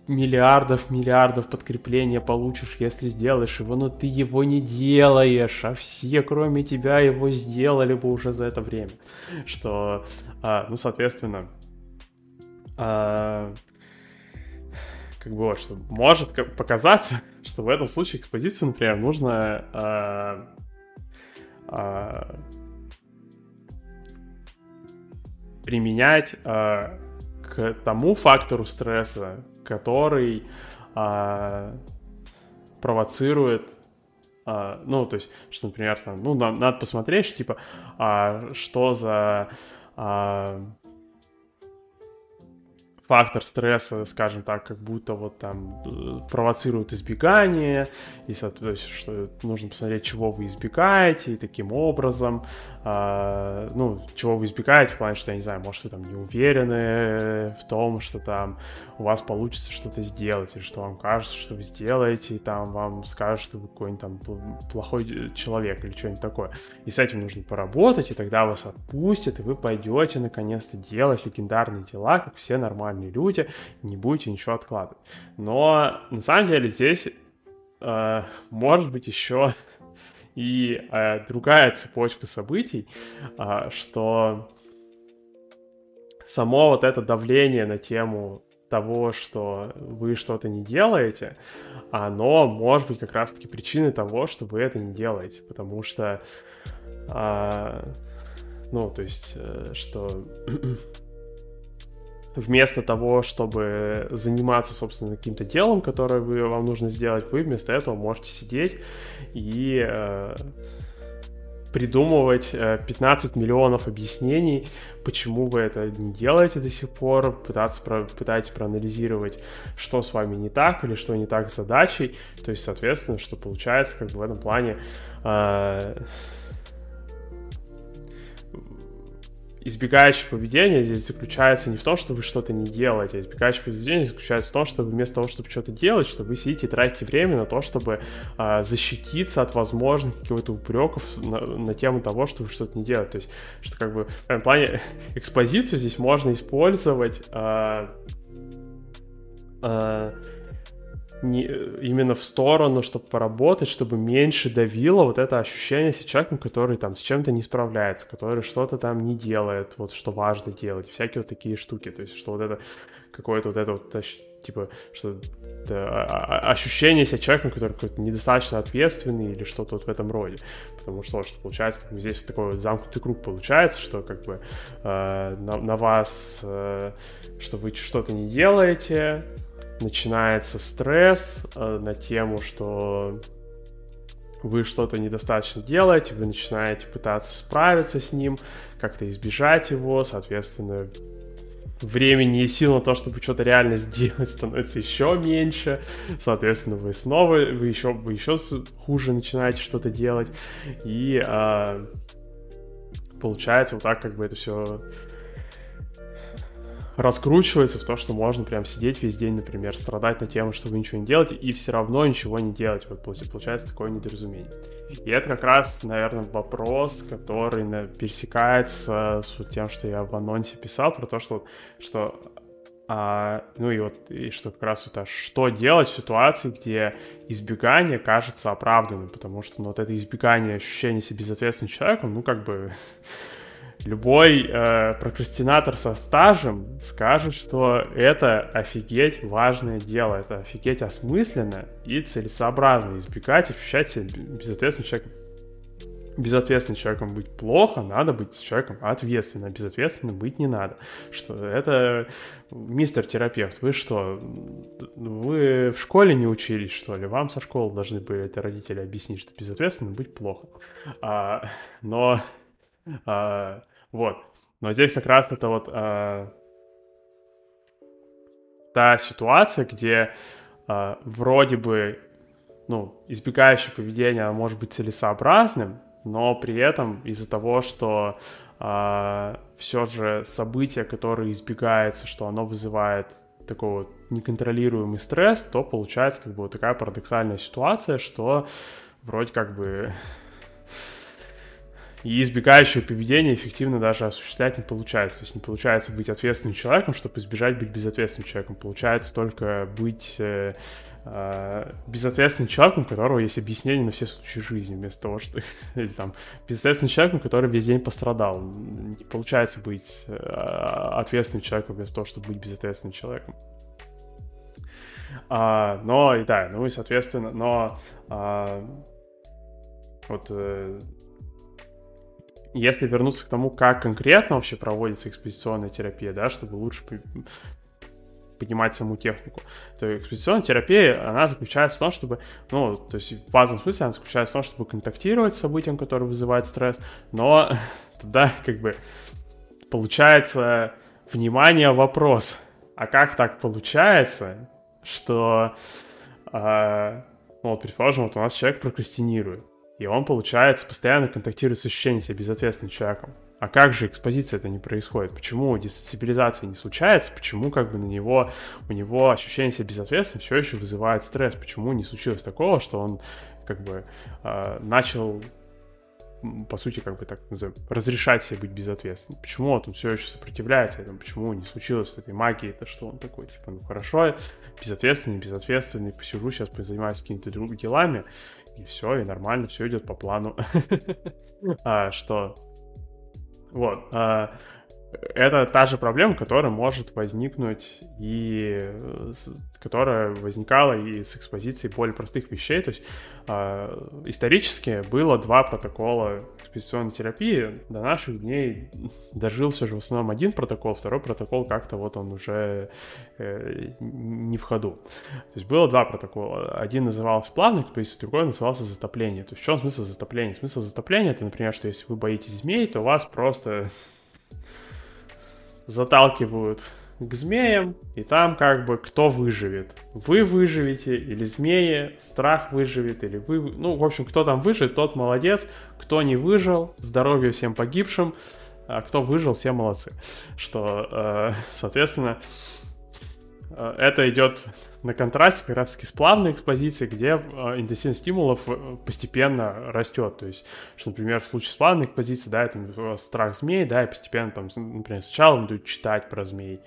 миллиардов, миллиардов подкрепления получишь, если сделаешь его, но ты его не делаешь, а все, кроме тебя, его сделали бы уже за это время. Что, а, ну, соответственно, а, как бы вот, что может показаться, что в этом случае экспозицию, например, нужно а, а, применять а, к тому фактору стресса, который а, провоцирует а, ну, то есть, что, например, там, ну, надо, надо посмотреть, типа, а, что за а, фактор стресса, скажем так, как будто вот там э, провоцирует избегание, и, есть, что нужно посмотреть, чего вы избегаете, и таким образом, э, ну, чего вы избегаете, в плане, что, я не знаю, может, вы там не уверены в том, что там у вас получится что-то сделать, или что вам кажется, что вы сделаете, и там вам скажут, что вы какой-нибудь там плохой человек или что-нибудь такое. И с этим нужно поработать, и тогда вас отпустят, и вы пойдете наконец-то делать легендарные дела, как все нормальные люди, не будете ничего откладывать. Но на самом деле здесь э, может быть еще и э, другая цепочка событий, э, что само вот это давление на тему того, что вы что-то не делаете, оно может быть как раз-таки причиной того, что вы это не делаете, потому что, а, ну, то есть, э, что вместо того, чтобы заниматься, собственно, каким-то делом, которое вы, вам нужно сделать, вы вместо этого можете сидеть и э, придумывать 15 э, миллионов объяснений, почему вы это не делаете до сих пор, пытаться про, пытаетесь проанализировать, что с вами не так или что не так с задачей. То есть, соответственно, что получается как бы в этом плане э, избегающее поведение здесь заключается не в том, что вы что-то не делаете, а избегающее поведение заключается в том, что вместо того, чтобы что-то делать, что вы сидите и тратите время на то, чтобы а, защититься от возможных каких-то упреков на, на тему того, что вы что-то не делаете. То есть, что как бы в плане (laughs) экспозицию здесь можно использовать а, а, не, именно в сторону, чтобы поработать, чтобы меньше давило вот это ощущение с человеком, который там с чем-то не справляется, который что-то там не делает, вот что важно делать, всякие вот такие штуки, то есть что вот это какое-то вот это вот типа что а, а, ощущение себя человеком, который какой-то недостаточно ответственный или что-то вот в этом роде, потому что что получается как бы здесь вот такой вот замкнутый круг получается, что как бы э, на, на вас, э, что вы что-то не делаете, начинается стресс э, на тему, что вы что-то недостаточно делаете, вы начинаете пытаться справиться с ним, как-то избежать его, соответственно, времени и сил на то, чтобы что-то реально сделать, (laughs) становится еще меньше. Соответственно, вы снова, вы еще, вы еще хуже начинаете что-то делать. И а, получается вот так как бы это все раскручивается в то, что можно прям сидеть весь день, например, страдать на тему, что вы ничего не делаете, и все равно ничего не делать. Вот получается такое недоразумение. И это как раз, наверное, вопрос, который пересекается с тем, что я в анонсе писал, про то, что, что а, ну и вот, и что как раз это, что делать в ситуации, где избегание кажется оправданным, потому что ну, вот это избегание ощущения себя безответственным человеком, ну как бы (laughs) Любой э, прокрастинатор со стажем скажет, что это офигеть важное дело, это офигеть осмысленно и целесообразно избегать, ощущать себя безответственным человеком. Безответственным человеком быть плохо, надо быть человеком ответственным, безответственным быть не надо. Что это мистер терапевт, вы что, вы в школе не учились, что ли? Вам со школы должны были это родители объяснить, что безответственным быть плохо. А, но а, вот. Но здесь как раз это вот э, та ситуация, где э, вроде бы, ну, избегающее поведение может быть целесообразным, но при этом из-за того, что э, все же событие, которое избегается, что оно вызывает такой вот неконтролируемый стресс, то получается как бы вот такая парадоксальная ситуация, что вроде как бы И избегающего поведения эффективно даже осуществлять не получается. То есть не получается быть ответственным человеком, чтобы избежать быть безответственным человеком. Получается только быть э, э, безответственным человеком, у которого есть объяснение на все случаи жизни, вместо того, что... (laughs) Или там безответственным человеком, который весь день пострадал. Не получается быть э, ответственным человеком вместо того, чтобы быть безответственным человеком. А, но, и да, ну и, соответственно, но а, вот э, если вернуться к тому, как конкретно вообще проводится экспозиционная терапия, да, чтобы лучше понимать саму технику, то экспозиционная терапия, она заключается в том, чтобы, ну, то есть в базовом смысле она заключается в том, чтобы контактировать с событием, которое вызывает стресс, но (laughs) тогда как бы получается внимание вопрос, а как так получается, что, э, ну, вот, предположим, вот у нас человек прокрастинирует, и он, получается, постоянно контактирует с ощущением себя безответственным человеком. А как же экспозиция это не происходит? Почему десенсибилизация не случается? Почему как бы на него, у него ощущение себя безответственным все еще вызывает стресс? Почему не случилось такого, что он как бы э, начал по сути, как бы так назовем, разрешать себе быть безответственным. Почему он все еще сопротивляется этому? Почему не случилось с этой магией? Это что он такой, типа, ну хорошо, безответственный, безответственный, посижу сейчас, позанимаюсь какими-то делами, и все, и нормально, все идет по плану. (laughs) а, что? Вот. А, это та же проблема, которая может возникнуть и которая возникала и с экспозицией более простых вещей. То есть э, исторически было два протокола экспозиционной терапии. До наших дней дожился же в основном один протокол, второй протокол как-то вот он уже э, не в ходу. То есть было два протокола. Один назывался плавный экспозиция, другой назывался затопление. То есть в чем смысл затопления? Смысл затопления это, например, что если вы боитесь змей, то вас просто заталкивают к змеям, и там как бы кто выживет. Вы выживете, или змеи, страх выживет, или вы... Ну, в общем, кто там выживет, тот молодец. Кто не выжил, здоровье всем погибшим. А кто выжил, все молодцы. Что, э, соответственно, э, это идет на контрасте как раз-таки с плавной экспозицией, где э, интенсивность стимулов э, постепенно растет. То есть, что, например, в случае с плавной экспозицией, да, это э, страх змей, да, и постепенно там, например, сначала идут читать про змей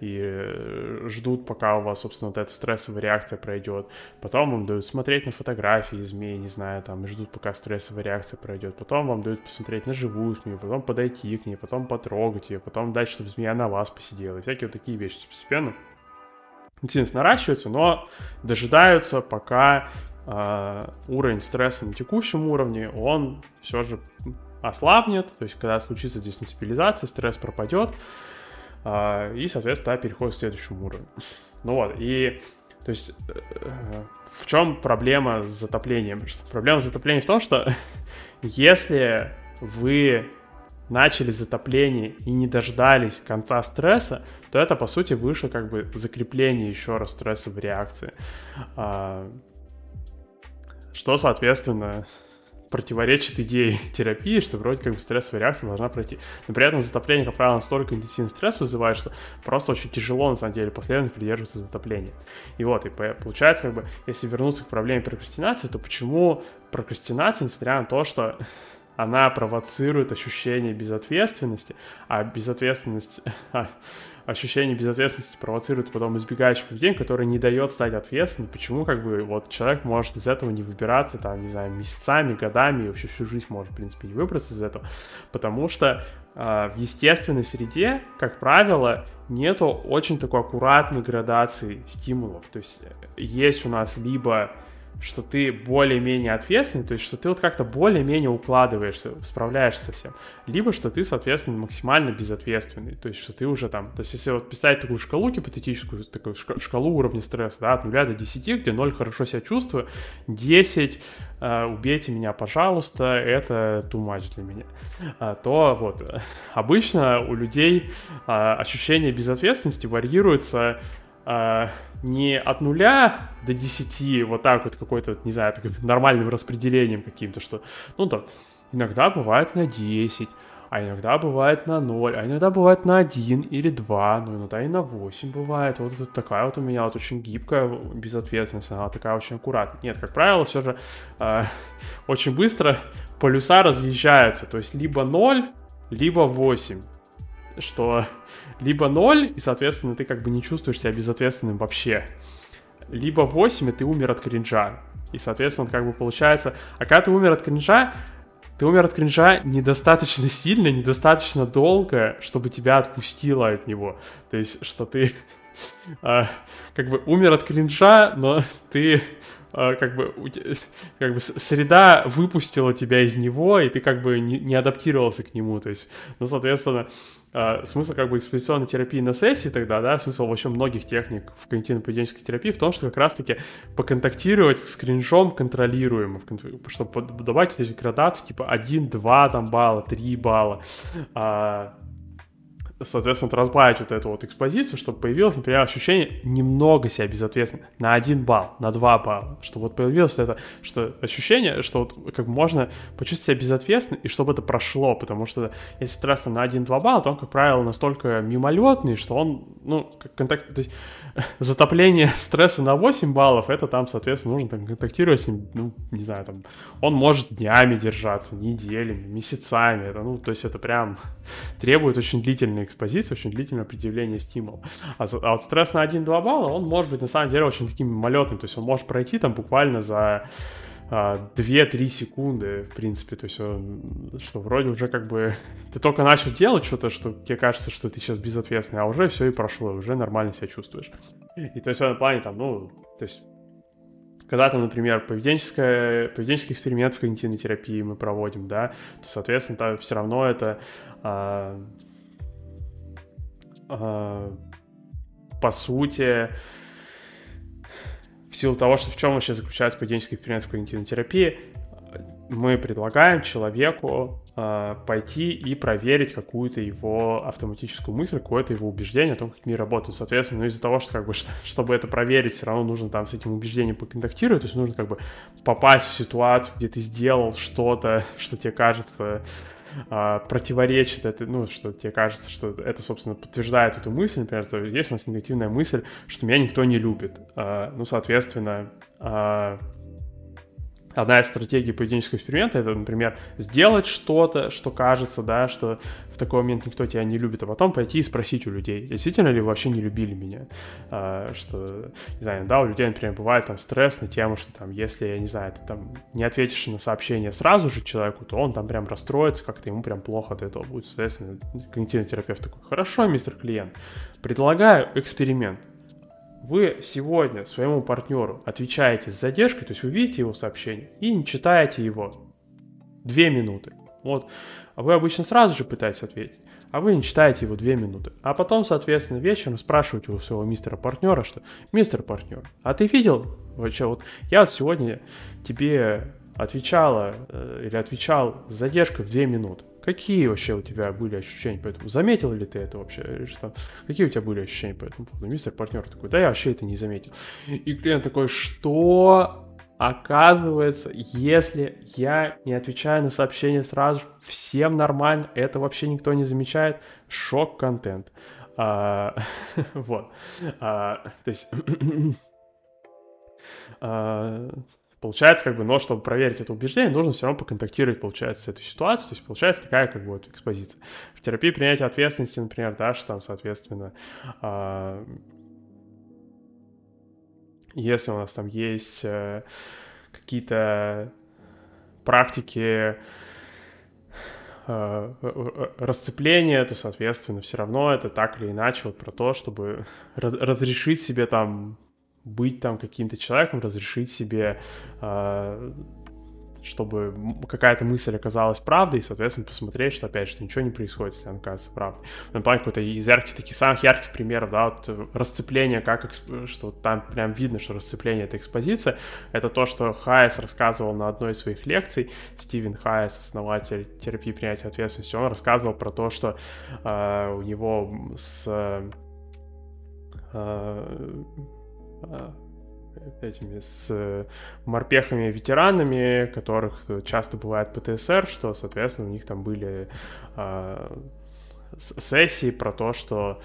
и ждут, пока у вас, собственно, вот эта стрессовая реакция пройдет. Потом вам дают смотреть на фотографии змей, не знаю, там, и ждут, пока стрессовая реакция пройдет. Потом вам дают посмотреть на живую змею, потом подойти к ней, потом потрогать ее, потом дать, чтобы змея на вас посидела, и всякие вот такие вещи постепенно интенсивность наращивается, но дожидаются, пока э, уровень стресса на текущем уровне, он все же ослабнет, то есть когда случится десенсибилизация, стресс пропадет, э, и, соответственно, переходит к следующему уровню. Ну вот, и то есть э, в чем проблема с затоплением? Проблема с затоплением в том, что (laughs) если вы начали затопление и не дождались конца стресса, то это, по сути, выше как бы закрепление еще раз стрессовой реакции. А, что, соответственно, противоречит идее (laughs) терапии, что вроде как бы стрессовая реакция должна пройти. Но при этом затопление, как правило, настолько интенсивный стресс вызывает, что просто очень тяжело, на самом деле, последовательно придерживаться затопления. И вот, и получается, как бы, если вернуться к проблеме прокрастинации, то почему прокрастинация, несмотря на то, что (laughs) она провоцирует ощущение безответственности, а безответственность, (laughs) а, ощущение безответственности провоцирует потом избегающее поведение, которое не дает стать ответственным. Почему как бы вот человек может из этого не выбираться, там, не знаю, месяцами, годами, и вообще всю жизнь может, в принципе, не выбраться из этого, потому что э, в естественной среде, как правило, нету очень такой аккуратной градации стимулов. То есть э, есть у нас либо что ты более-менее ответственный, то есть что ты вот как-то более-менее укладываешься, справляешься со всем. Либо что ты, соответственно, максимально безответственный, то есть что ты уже там, то есть если вот писать такую шкалу гипотетическую, такую шкалу уровня стресса, да, от 0 до 10, где 0 хорошо себя чувствую, 10 э, убейте меня, пожалуйста, это too much для меня, а, то вот (laughs) обычно у людей э, ощущение безответственности варьируется э, не от нуля до 10, вот так вот какой-то, не знаю, нормальным распределением каким-то, что, ну, там, иногда бывает на 10, а иногда бывает на 0, а иногда бывает на 1 или 2, ну иногда и на 8 бывает. Вот это такая вот у меня вот очень гибкая безответственность, она такая очень аккуратная. Нет, как правило, все же э, (laughs) очень быстро полюса разъезжаются, то есть либо 0, либо 8 что либо 0, и, соответственно, ты как бы не чувствуешь себя безответственным вообще, либо 8, и ты умер от кринжа. И, соответственно, как бы получается... А когда ты умер от кринжа, ты умер от кринжа недостаточно (laughs) сильно, недостаточно долго, чтобы тебя отпустило от него. То есть, что ты э, (laughs) как бы умер от кринжа, но (laughs) ты как бы (laughs) как бы среда выпустила тебя из него, и ты как бы не, не адаптировался к нему. То есть, ну, соответственно, Uh, смысл как бы экспозиционной терапии на сессии тогда, да, смысл вообще многих техник в когнитивно-поведенческой терапии в том, что как раз-таки поконтактировать с кринжом контролируемо, чтобы добавить эти градации, типа 1, 2 там балла, 3 балла, uh, соответственно, разбавить вот эту вот экспозицию, чтобы появилось, например, ощущение немного себя безответственно, на один балл, на два балла, чтобы вот появилось это что ощущение, что вот как можно почувствовать себя безответственно, и чтобы это прошло, потому что если стресс там на 1-2 балла, то он, как правило, настолько мимолетный, что он, ну, как контакт, то есть (laughs) затопление стресса на 8 баллов, это там, соответственно, нужно там контактировать с ним, ну, не знаю, там, он может днями держаться, неделями, месяцами, это, ну, то есть это прям (laughs) требует очень длительной экспозиции, очень длительное определение стимула. А, а вот стресс на 1-2 балла, он может быть на самом деле очень таким мимолетным, то есть он может пройти там буквально за 2-3 а, секунды, в принципе, то есть он, что вроде уже как бы (laughs) ты только начал делать что-то, что тебе кажется, что ты сейчас безответственный, а уже все и прошло, уже нормально себя чувствуешь. И то есть в этом плане там, ну, то есть когда там, например, поведенческое, поведенческий эксперимент в когнитивной терапии мы проводим, да, то, соответственно, там все равно это а, по сути, в силу того, что в чем вообще заключается поведенческий эксперимент в когнитивной терапии, мы предлагаем человеку э, пойти и проверить какую-то его автоматическую мысль, какое-то его убеждение о том, как мир работает. Соответственно, ну, из-за того, что как бы, (laughs) что, чтобы это проверить, все равно нужно там с этим убеждением поконтактировать, то есть нужно как бы попасть в ситуацию, где ты сделал что-то, (laughs) что тебе кажется а, противоречит это, ну, что тебе кажется, что это, собственно, подтверждает эту мысль, например, что есть у нас негативная мысль, что меня никто не любит. А, ну, соответственно, а, Одна из стратегий поведенческого эксперимента это, например, сделать что-то, что кажется, да, что в такой момент никто тебя не любит, а потом пойти и спросить у людей, действительно ли вы вообще не любили меня. А, что, не знаю, да, у людей, например, бывает там стресс на тему, что там, если, я не знаю, ты там не ответишь на сообщение сразу же человеку, то он там прям расстроится, как-то ему прям плохо от этого будет. Соответственно, когнитивный терапевт такой, хорошо, мистер клиент, предлагаю эксперимент вы сегодня своему партнеру отвечаете с задержкой, то есть вы видите его сообщение и не читаете его. Две минуты. Вот. А вы обычно сразу же пытаетесь ответить, а вы не читаете его две минуты. А потом, соответственно, вечером спрашиваете у своего мистера партнера, что «Мистер партнер, а ты видел вообще вот я вот сегодня тебе отвечала э, или отвечал с задержкой в две минуты. Какие вообще у тебя были ощущения по этому? Заметил ли ты это вообще? Что, какие у тебя были ощущения по этому поводу? Мистер партнер такой, да я вообще это не заметил. И клиент такой, что? Оказывается, если я не отвечаю на сообщение сразу, всем нормально, это вообще никто не замечает. Шок-контент. А, (laughs) вот. А, то есть... (clears throat) а, Получается, как бы, но чтобы проверить это убеждение, нужно все равно поконтактировать, получается, с этой ситуацией. То есть получается такая, как бы, вот экспозиция. В терапии принятия ответственности, например, да, что там, соответственно, э, если у нас там есть э, какие-то практики э, расцепления, то, соответственно, все равно это так или иначе вот про то, чтобы разрешить себе там быть там каким-то человеком, разрешить себе, э, чтобы какая-то мысль оказалась правдой, и, соответственно, посмотреть, что, опять, что ничего не происходит, если она окажется правдой. Ну, плане какой-то из ярких, таких самых ярких примеров, да, вот расцепление, как, что там прям видно, что расцепление — это экспозиция, это то, что Хайес рассказывал на одной из своих лекций, Стивен Хайес, основатель терапии принятия ответственности, он рассказывал про то, что э, у него с... Э, этими с морпехами-ветеранами, которых часто бывает ПТСР, что, соответственно, у них там были э, сессии про то, что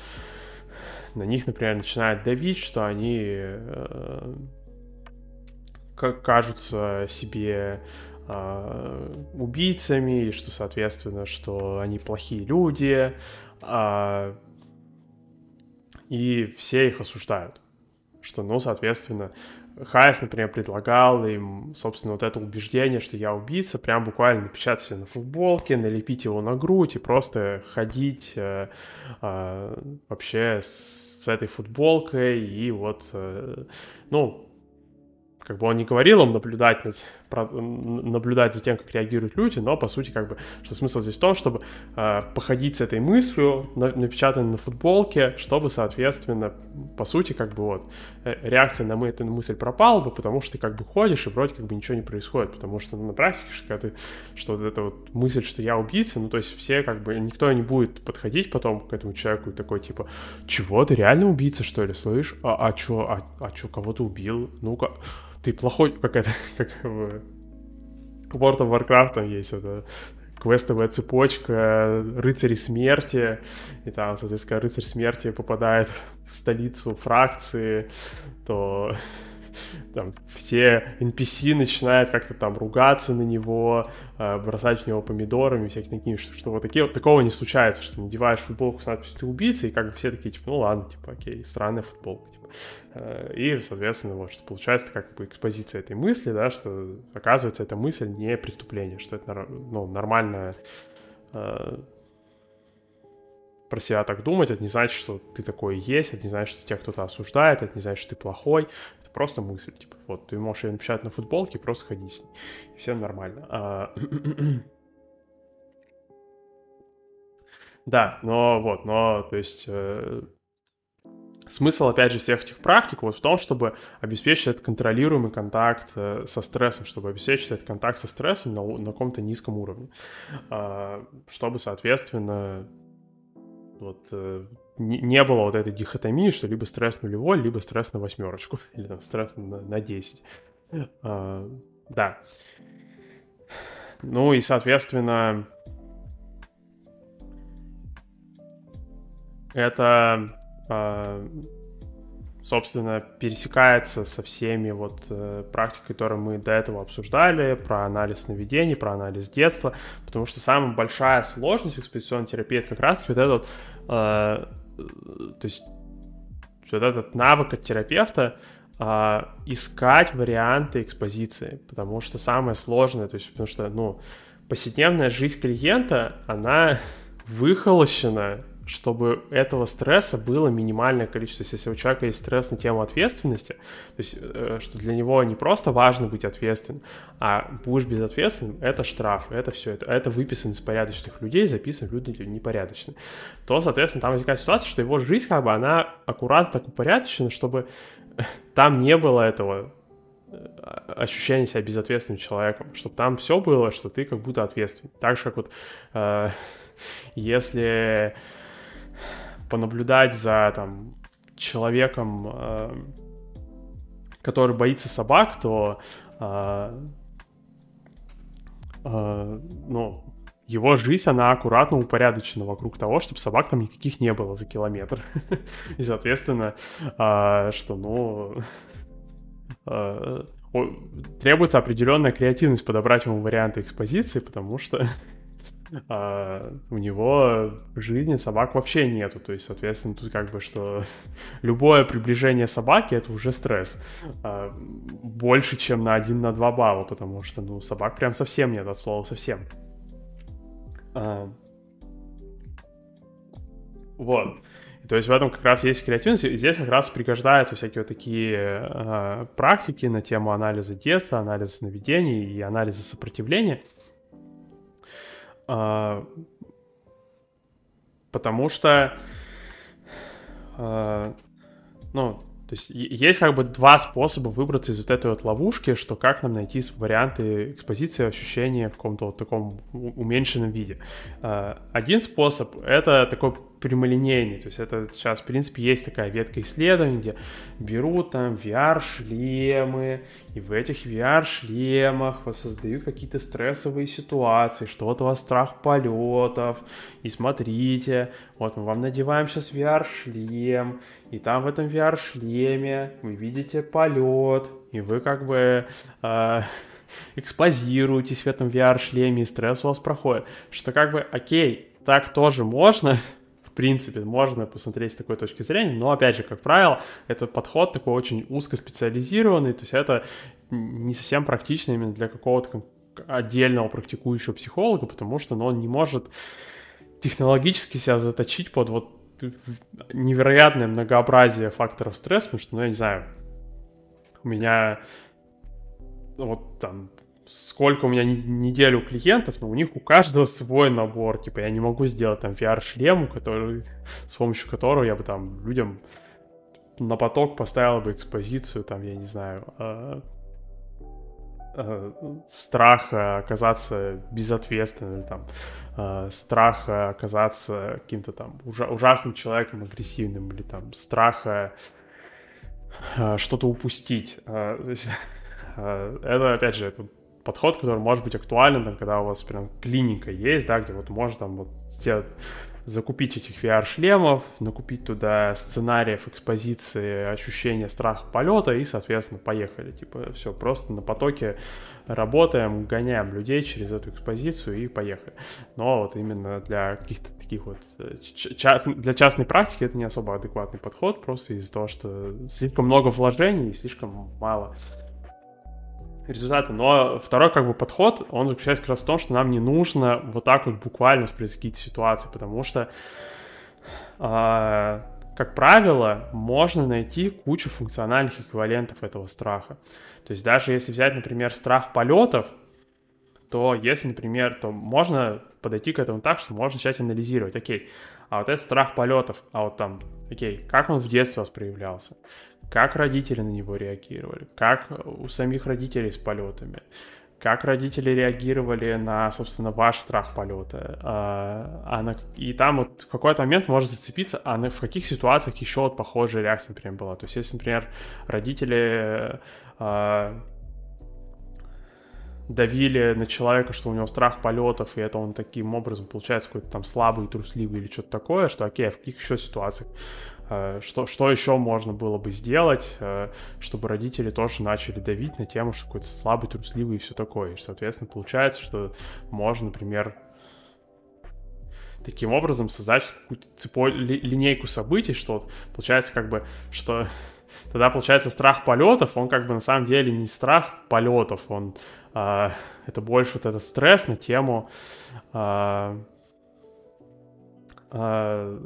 на них, например, начинает давить, что они э, кажутся себе э, убийцами, и что, соответственно, что они плохие люди, э, и все их осуждают. Что, ну, соответственно, Хайс, например, предлагал им, собственно, вот это убеждение, что я убийца, прям буквально напечатать себе на футболке, налепить его на грудь и просто ходить э, э, вообще с, этой футболкой и вот, э, ну, как бы он не говорил им наблюдать, наблюдать за тем, как реагируют люди, но по сути как бы, что смысл здесь в том, чтобы э, походить с этой мыслью, на, напечатанной на футболке, чтобы, соответственно, по сути как бы вот э, реакция на мы, эту мысль пропала бы, потому что ты как бы ходишь и вроде как бы ничего не происходит, потому что ну, на практике, когда ты, что вот эта вот мысль, что я убийца, ну то есть все как бы, никто не будет подходить потом к этому человеку и такой типа, чего, ты реально убийца что ли, слышь? А, а чё, а, а чё, кого ты убил? Ну-ка, ты плохой, как это, (laughs) как в World of Warcraft там есть это квестовая цепочка рыцари смерти, и там, соответственно, рыцарь смерти попадает в столицу фракции, то (laughs) там все NPC начинают как-то там ругаться на него, э, бросать в него помидорами, всякие такие, что, что вот такие, вот такого не случается, что надеваешь футболку с надписью «Ты убийца», и как бы все такие, типа, ну ладно, типа, окей, странная футболка, и, соответственно, вот, что получается как бы экспозиция этой мысли, да, что, оказывается, эта мысль не преступление, что это, ну, нормальная э, про себя так думать, это не значит, что ты такой есть, это не значит, что тебя кто-то осуждает, это не значит, что ты плохой, Просто мысль, типа, вот, ты можешь ее напечатать на футболке, просто ходи с ней. Всем нормально. А... (clears throat) да, но вот, но, то есть, э... смысл, опять же, всех этих практик вот в том, чтобы обеспечить этот контролируемый контакт э, со стрессом, чтобы обеспечить этот контакт со стрессом на, на каком-то низком уровне, а, чтобы, соответственно, вот э, не, было вот этой дихотомии, что либо стресс нулевой, либо стресс на восьмерочку, (laughs) или там стресс на, на 10. А, да. Ну и, соответственно, это, собственно, пересекается со всеми вот э, практиками, которые мы до этого обсуждали, про анализ сновидений, про анализ детства, потому что самая большая сложность в экспозиционной терапии это как раз-таки вот этот а, то есть вот этот навык от терапевта а, искать варианты экспозиции, потому что самое сложное, то есть потому что, ну, повседневная жизнь клиента, она (laughs) выхолощена чтобы этого стресса было минимальное количество. То есть, если у человека есть стресс на тему ответственности, то есть, э, что для него не просто важно быть ответственным, а будешь безответственным, это штраф, это все, это, это выписан из порядочных людей, записан люди непорядочные, то, соответственно, там возникает ситуация, что его жизнь, как бы, она аккуратно так упорядочена, чтобы (laughs) там не было этого э, ощущение себя безответственным человеком, чтобы там все было, что ты как будто ответственный. Так же, как вот э, (laughs) если понаблюдать за там человеком, э, который боится собак, то э, э, ну, его жизнь, она аккуратно упорядочена вокруг того, чтобы собак там никаких не было за километр. (laughs) И, соответственно, э, что, ну, э, требуется определенная креативность подобрать ему варианты экспозиции, потому что (laughs) а, у него в жизни собак вообще нету. То есть, соответственно, тут как бы что (laughs) любое приближение собаки это уже стресс. А, больше, чем на 1 на 2 балла, потому что, ну, собак прям совсем нет, от слова совсем. А, вот. То есть в этом как раз есть креативность, и здесь как раз пригождаются всякие вот такие э, практики на тему анализа детства, анализа сновидений и анализа сопротивления. Потому что, а, ну, то есть есть как бы два способа выбраться из вот этой вот ловушки, что как нам найти варианты экспозиции, ощущения в каком-то вот таком уменьшенном виде. А, один способ — это такой прямолинейный. То есть это сейчас, в принципе, есть такая ветка исследований, где берут там VR-шлемы, и в этих VR-шлемах создают какие-то стрессовые ситуации, что вот у вас страх полетов, и смотрите, вот мы вам надеваем сейчас VR-шлем, и там в этом VR-шлеме вы видите полет, и вы как бы... Э, (laughs) экспозируетесь в этом VR-шлеме, и стресс у вас проходит. Что как бы, окей, так тоже можно, (laughs) принципе, можно посмотреть с такой точки зрения, но, опять же, как правило, это подход такой очень узкоспециализированный, то есть это не совсем практично именно для какого-то отдельного практикующего психолога, потому что ну, он не может технологически себя заточить под вот невероятное многообразие факторов стресса, потому что, ну, я не знаю, у меня вот там сколько у меня неделю клиентов, но у них у каждого свой набор. Типа я не могу сделать там VR-шлем, который, с помощью которого я бы там людям на поток поставил бы экспозицию, там, я не знаю, э, э, страх оказаться безответственным, там, э, страх оказаться каким-то там ужа- ужасным человеком, агрессивным, или там страх э, что-то упустить. Э, (laughs) э, это, опять же, это подход, который может быть актуален, там, когда у вас прям клиника есть, да, где вот можно там вот сделать закупить этих VR-шлемов, накупить туда сценариев экспозиции, ощущения страха полета и, соответственно, поехали. Типа, все, просто на потоке работаем, гоняем людей через эту экспозицию и поехали. Но вот именно для каких-то таких вот... Э. Для частной практики это не особо адекватный подход, просто из-за того, что слишком много вложений и слишком мало результаты. Но второй как бы подход, он заключается как раз в том, что нам не нужно вот так вот буквально воспроизвести какие-то ситуации, потому что, э, как правило, можно найти кучу функциональных эквивалентов этого страха. То есть даже если взять, например, страх полетов, то если, например, то можно подойти к этому так, что можно начать анализировать, окей, а вот этот страх полетов, а вот там, окей, как он в детстве у вас проявлялся, как родители на него реагировали, как у самих родителей с полетами, как родители реагировали на, собственно, ваш страх полета. А, а на, и там вот в какой-то момент может зацепиться, а на, в каких ситуациях еще вот похожая реакция, например, была. То есть, если, например, родители а, давили на человека, что у него страх полетов, и это он таким образом получается какой-то там слабый, трусливый или что-то такое, что окей, а в каких еще ситуациях Э, что, что еще можно было бы сделать, э, чтобы родители тоже начали давить на тему, что какой-то слабый, трусливый и все такое. И, соответственно, получается, что можно, например, таким образом создать какую-то цепо... ли, линейку событий, что получается как бы, что (laughs) тогда получается страх полетов, он как бы на самом деле не страх полетов, он э, это больше вот этот стресс на тему э, э,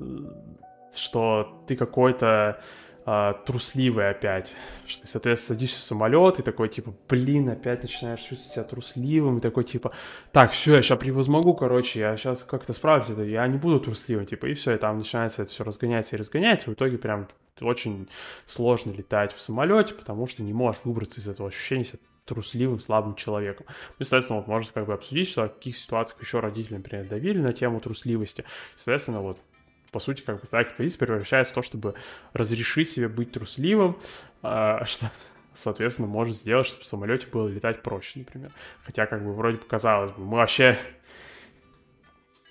что ты какой-то э, трусливый опять, что ты, соответственно, садишься в самолет и такой, типа, блин, опять начинаешь чувствовать себя трусливым, и такой, типа, так, все, я сейчас превозмогу, короче, я сейчас как-то справлюсь, это, я не буду трусливым, типа, и все, и там начинается это все разгоняться и разгоняться, и в итоге прям очень сложно летать в самолете, потому что не можешь выбраться из этого ощущения себя трусливым, слабым человеком. Ну, естественно, вот можно как бы обсудить, что в каких ситуациях еще родители, например, давили на тему трусливости. Соответственно, вот по сути, как бы так позиция превращается в то, чтобы разрешить себе быть трусливым, а, что, соответственно, может сделать, чтобы в самолете было летать проще, например. Хотя, как бы, вроде показалось бы, мы вообще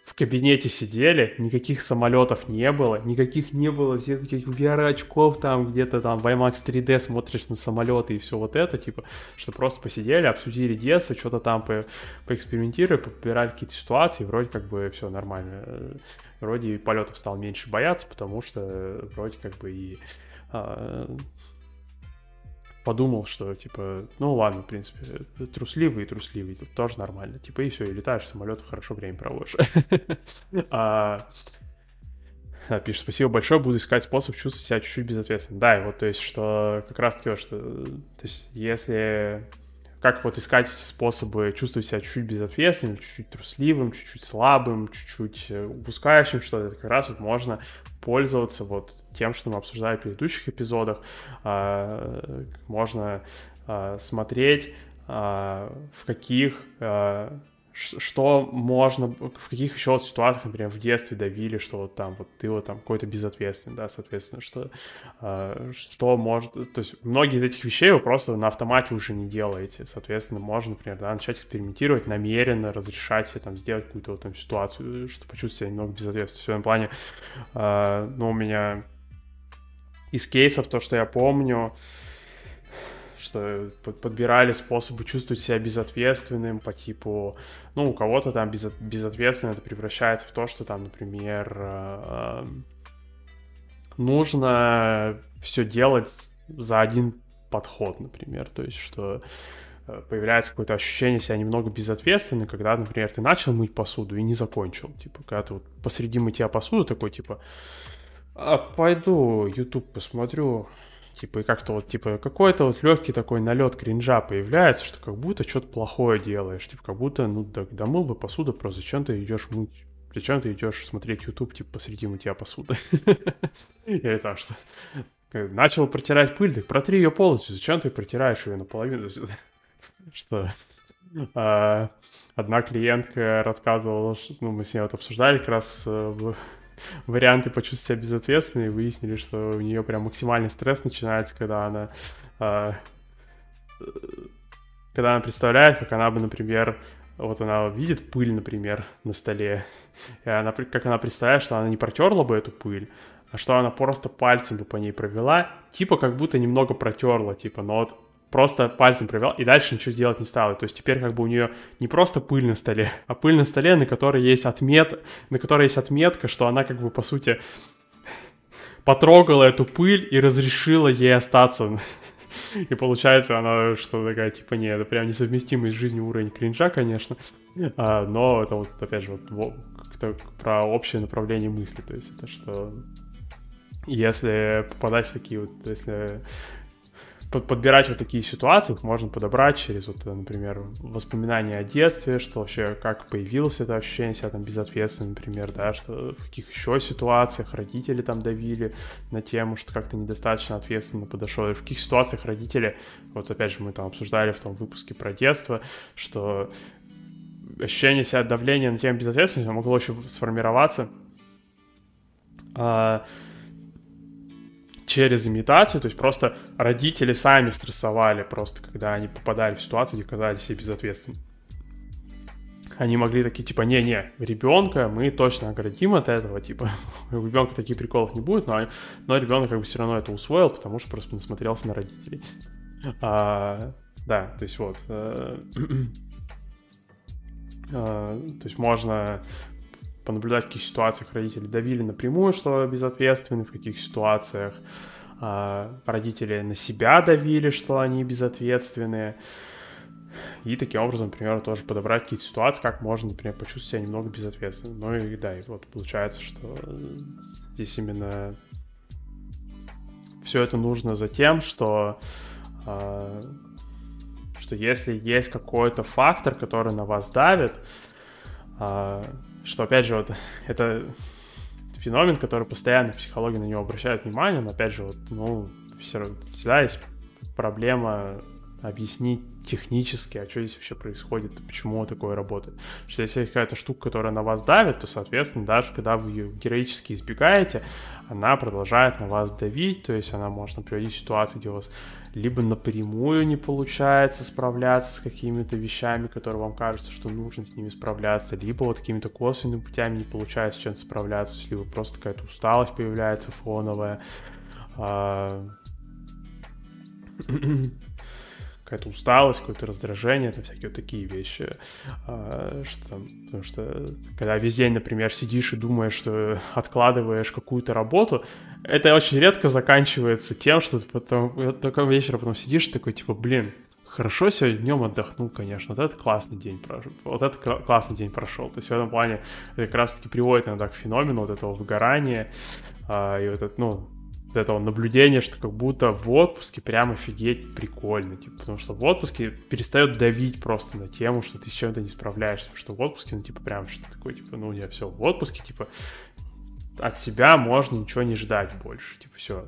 в кабинете сидели, никаких самолетов не было, никаких не было всех этих VR-очков там, где-то там в IMAX 3D смотришь на самолеты и все вот это, типа, что просто посидели, обсудили детство, что-то там по поэкспериментировали, подбирали какие-то ситуации, вроде как бы все нормально. Вроде полетов стал меньше бояться, потому что вроде как бы и а, подумал, что типа, ну ладно, в принципе, трусливый и трусливый, это тоже нормально. Типа, и все, и летаешь в самолете, хорошо время проводишь. (laughs) А, да, пишет, спасибо большое, буду искать способ чувствовать себя чуть-чуть безответственным. Да, и вот, то есть, что как раз таки, что, то есть, если как вот искать эти способы чувствовать себя чуть-чуть безответственным, чуть-чуть трусливым, чуть-чуть слабым, чуть-чуть э, упускающим что-то, как раз вот можно пользоваться вот тем, что мы обсуждали в предыдущих эпизодах, а, можно а, смотреть, а, в каких что можно, в каких еще ситуациях, например, в детстве давили, что вот там, вот ты вот там какой-то безответственный, да, соответственно, что, э, что может, то есть многие из этих вещей вы просто на автомате уже не делаете, соответственно, можно, например, да, начать экспериментировать, намеренно разрешать себе там сделать какую-то вот там ситуацию, что почувствовать себя немного безответственно. В своем плане, э, ну, у меня из кейсов то, что я помню, что подбирали способы чувствовать себя безответственным по типу, ну, у кого-то там без, безответственно это превращается в то, что там, например, э, нужно все делать за один подход, например, то есть что э, появляется какое-то ощущение себя немного безответственным, когда, например, ты начал мыть посуду и не закончил. Типа, когда ты вот посреди мытья посуды такой, типа, а, пойду YouTube посмотрю, Типа, и как-то вот, типа, какой-то вот легкий такой налет кринжа появляется, что как будто что-то плохое делаешь. Типа, как будто, ну, да, домыл бы посуду, просто зачем ты идешь мыть? Зачем ты идешь смотреть YouTube, типа, посреди мытья посуды? (laughs) Или так что... Начал протирать пыль, так протри ее полностью. Зачем ты протираешь ее наполовину? (laughs) Что? А, одна клиентка рассказывала, ну, мы с ней вот обсуждали как раз э, (laughs) варианты почувствовать себя безответственной, и выяснили, что у нее прям максимальный стресс начинается, когда она... Э, когда она представляет, как она бы, например, вот она видит пыль, например, на столе, и она, как она представляет, что она не протерла бы эту пыль, а что она просто пальцем бы по ней провела, типа как будто немного протерла, типа, но вот просто пальцем провел и дальше ничего делать не стала. То есть теперь как бы у нее не просто пыль на столе, (laughs) а пыль на столе, на которой есть отмет, на которой есть отметка, что она как бы по сути (laughs) потрогала эту пыль и разрешила ей остаться. (laughs) И получается она что такая, типа, не, это прям несовместимый с жизнью уровень кринжа, конечно. А, но это вот, опять же, вот как-то про общее направление мысли. То есть это что если попадать в такие вот, если подбирать вот такие ситуации можно подобрать через, вот, например, воспоминания о детстве, что вообще, как появилось это ощущение себя там безответственным, например, да, что в каких еще ситуациях родители там давили на тему, что как-то недостаточно ответственно подошел, и в каких ситуациях родители, вот опять же мы там обсуждали в том выпуске про детство, что ощущение себя давления на тему безответственности могло еще сформироваться. А, через имитацию, то есть просто родители сами стрессовали просто, когда они попадали в ситуацию, где казались себе безответственными. Они могли такие, типа, не-не, ребенка мы точно оградим от этого, типа, (laughs) у ребенка таких приколов не будет, но, но ребенок как бы все равно это усвоил, потому что просто насмотрелся на родителей. А, да, то есть вот. Э, (clears throat) а, то есть можно понаблюдать, в каких ситуациях родители давили напрямую, что безответственны, в каких ситуациях э, родители на себя давили, что они безответственные. И таким образом, например, тоже подобрать какие-то ситуации, как можно, например, почувствовать себя немного безответственным. Ну и да, и вот получается, что здесь именно все это нужно за тем, что, э, что если есть какой-то фактор, который на вас давит, э, что, опять же, вот (laughs) это феномен, который постоянно в психологии на него обращают внимание, но, опять же, вот, ну, все равно, всегда есть проблема объяснить технически, а что здесь вообще происходит, почему такое работает. Что если есть какая-то штука, которая на вас давит, то, соответственно, даже когда вы ее героически избегаете, она продолжает на вас давить, то есть она может приводить в ситуацию, где у вас либо напрямую не получается справляться с какими-то вещами, которые вам кажется, что нужно с ними справляться, либо вот какими-то косвенными путями не получается с чем-то справляться, либо просто какая-то усталость появляется фоновая, а, (clears throat) какая-то усталость, какое-то раздражение, это всякие вот такие вещи. А, что, потому что когда весь день, например, сидишь и думаешь, что откладываешь какую-то работу, это очень редко заканчивается тем, что ты потом только вечером потом сидишь и такой, типа, блин, хорошо сегодня днем отдохнул, конечно, вот это классный день прошел, вот это классный день прошел. То есть в этом плане это как раз-таки приводит иногда к феномену вот этого выгорания, а, и вот это, ну, этого наблюдения, что как будто в отпуске прям офигеть прикольно, типа, потому что в отпуске перестает давить просто на тему, что ты с чем-то не справляешься, потому что в отпуске, ну, типа, прям что такое, типа, ну, я все, в отпуске, типа, от себя можно ничего не ждать больше, типа, все,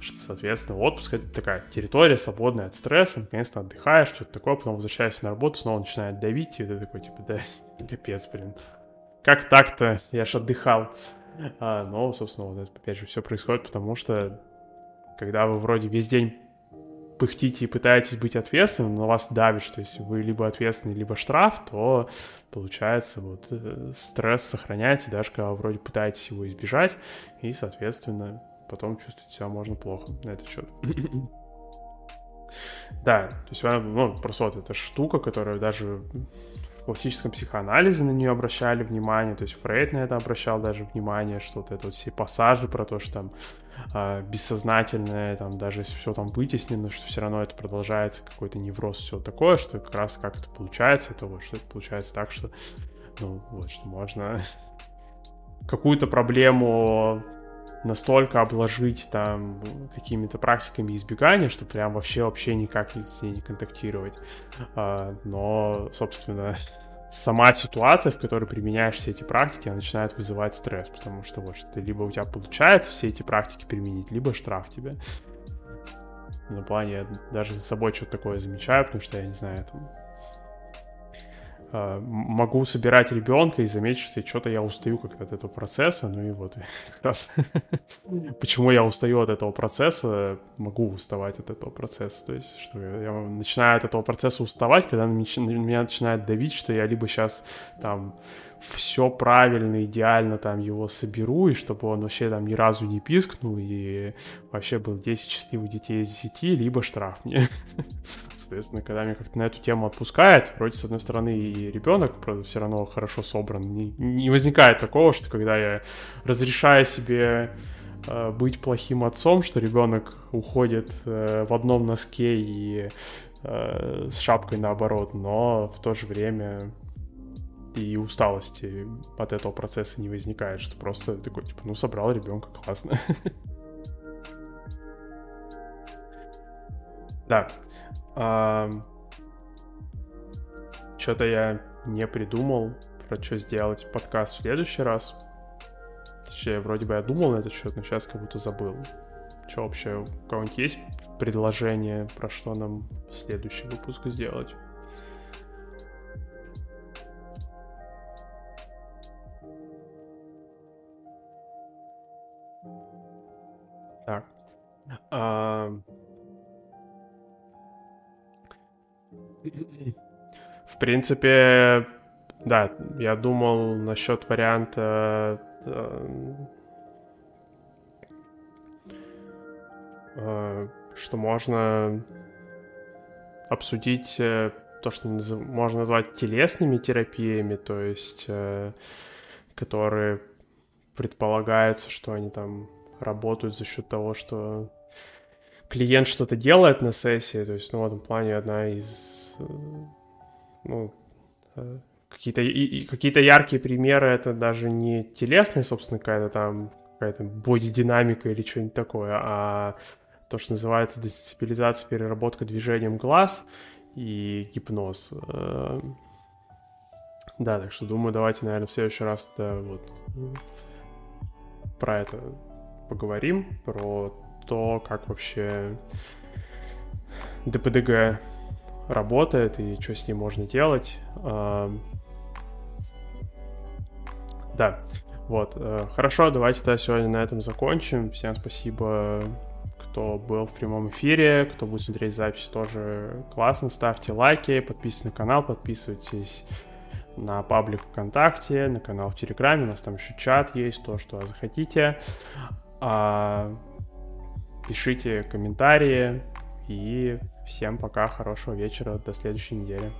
что, соответственно, отпуск — это такая территория, свободная от стресса, наконец-то отдыхаешь, что-то такое, потом возвращаешься на работу, снова начинает давить, и ты такой, типа, да, (laughs) капец, блин. Как так-то? Я ж отдыхал. А, но, собственно, вот это, опять же, все происходит, потому что когда вы вроде весь день пыхтите и пытаетесь быть ответственным, но вас давит, что если вы либо ответственный, либо штраф, то получается вот э, стресс сохраняется, даже когда вы вроде пытаетесь его избежать, и, соответственно, потом чувствовать себя можно плохо на этот счет. (laughs) Да, то есть, ну, просто вот эта штука, которая даже классическом психоанализе на нее обращали внимание, то есть Фрейд на это обращал даже внимание, что вот это вот все пассажи про то, что там э, бессознательное, там даже если все там вытеснено, что все равно это продолжается какой-то невроз, все такое, что как раз как это получается, это вот что это получается так, что ну вот, что можно (laughs) какую-то проблему настолько обложить там какими-то практиками избегания, что прям вообще вообще никак с ней не контактировать. А, но, собственно, (laughs) сама ситуация, в которой применяешь все эти практики, она начинает вызывать стресс, потому что вот что либо у тебя получается все эти практики применить, либо штраф тебе. На плане даже за собой что-то такое замечаю, потому что я не знаю, там, могу собирать ребенка и заметить, что что-то я устаю как-то от этого процесса. Ну и вот (laughs) как раз (laughs) почему я устаю от этого процесса, могу уставать от этого процесса. То есть, что я начинаю от этого процесса уставать, когда меня начинает давить, что я либо сейчас там все правильно, идеально там его соберу, и чтобы он вообще там ни разу не пискнул, и вообще был 10 счастливых детей из 10, либо штраф мне. (laughs) Соответственно, когда меня как-то на эту тему отпускает, вроде, с одной стороны, и ребенок, правда, все равно хорошо собран. Не, не возникает такого, что когда я разрешаю себе э, быть плохим отцом, что ребенок уходит э, в одном носке и э, с шапкой наоборот, но в то же время и усталости от этого процесса не возникает, что просто такой, типа, ну, собрал ребенка, классно. (laughs) Да, что-то я не придумал, про что сделать подкаст в следующий раз. Точнее, вроде бы я думал на этот счет, но сейчас как будто забыл. Что вообще, у кого-нибудь есть предложение, про что нам следующий выпуск сделать? Принципе, да, я думал насчет варианта э, э, что можно обсудить э, то, что можно назвать телесными терапиями, то есть которые предполагается, что они там работают за счет того, что клиент что-то делает на сессии, то есть, ну, в этом плане одна из, ну, э, какие-то и, какие-то яркие примеры, это даже не телесная, собственно, какая-то там какая-то бодидинамика или что-нибудь такое, а то, что называется дестабилизация, переработка движением глаз и гипноз. Э, да, так что думаю, давайте, наверное, в следующий раз вот про это поговорим, про то, как вообще ДПДГ работает и что с ним можно делать. Да, вот. Э, хорошо, давайте тогда сегодня на этом закончим. Всем спасибо, кто был в прямом эфире, кто будет смотреть запись, тоже классно. Ставьте лайки, подписывайтесь на канал, подписывайтесь на паблик ВКонтакте, на канал в Телеграме. У нас там еще чат есть, то, что захотите. А, пишите комментарии и всем пока, хорошего вечера, до следующей недели.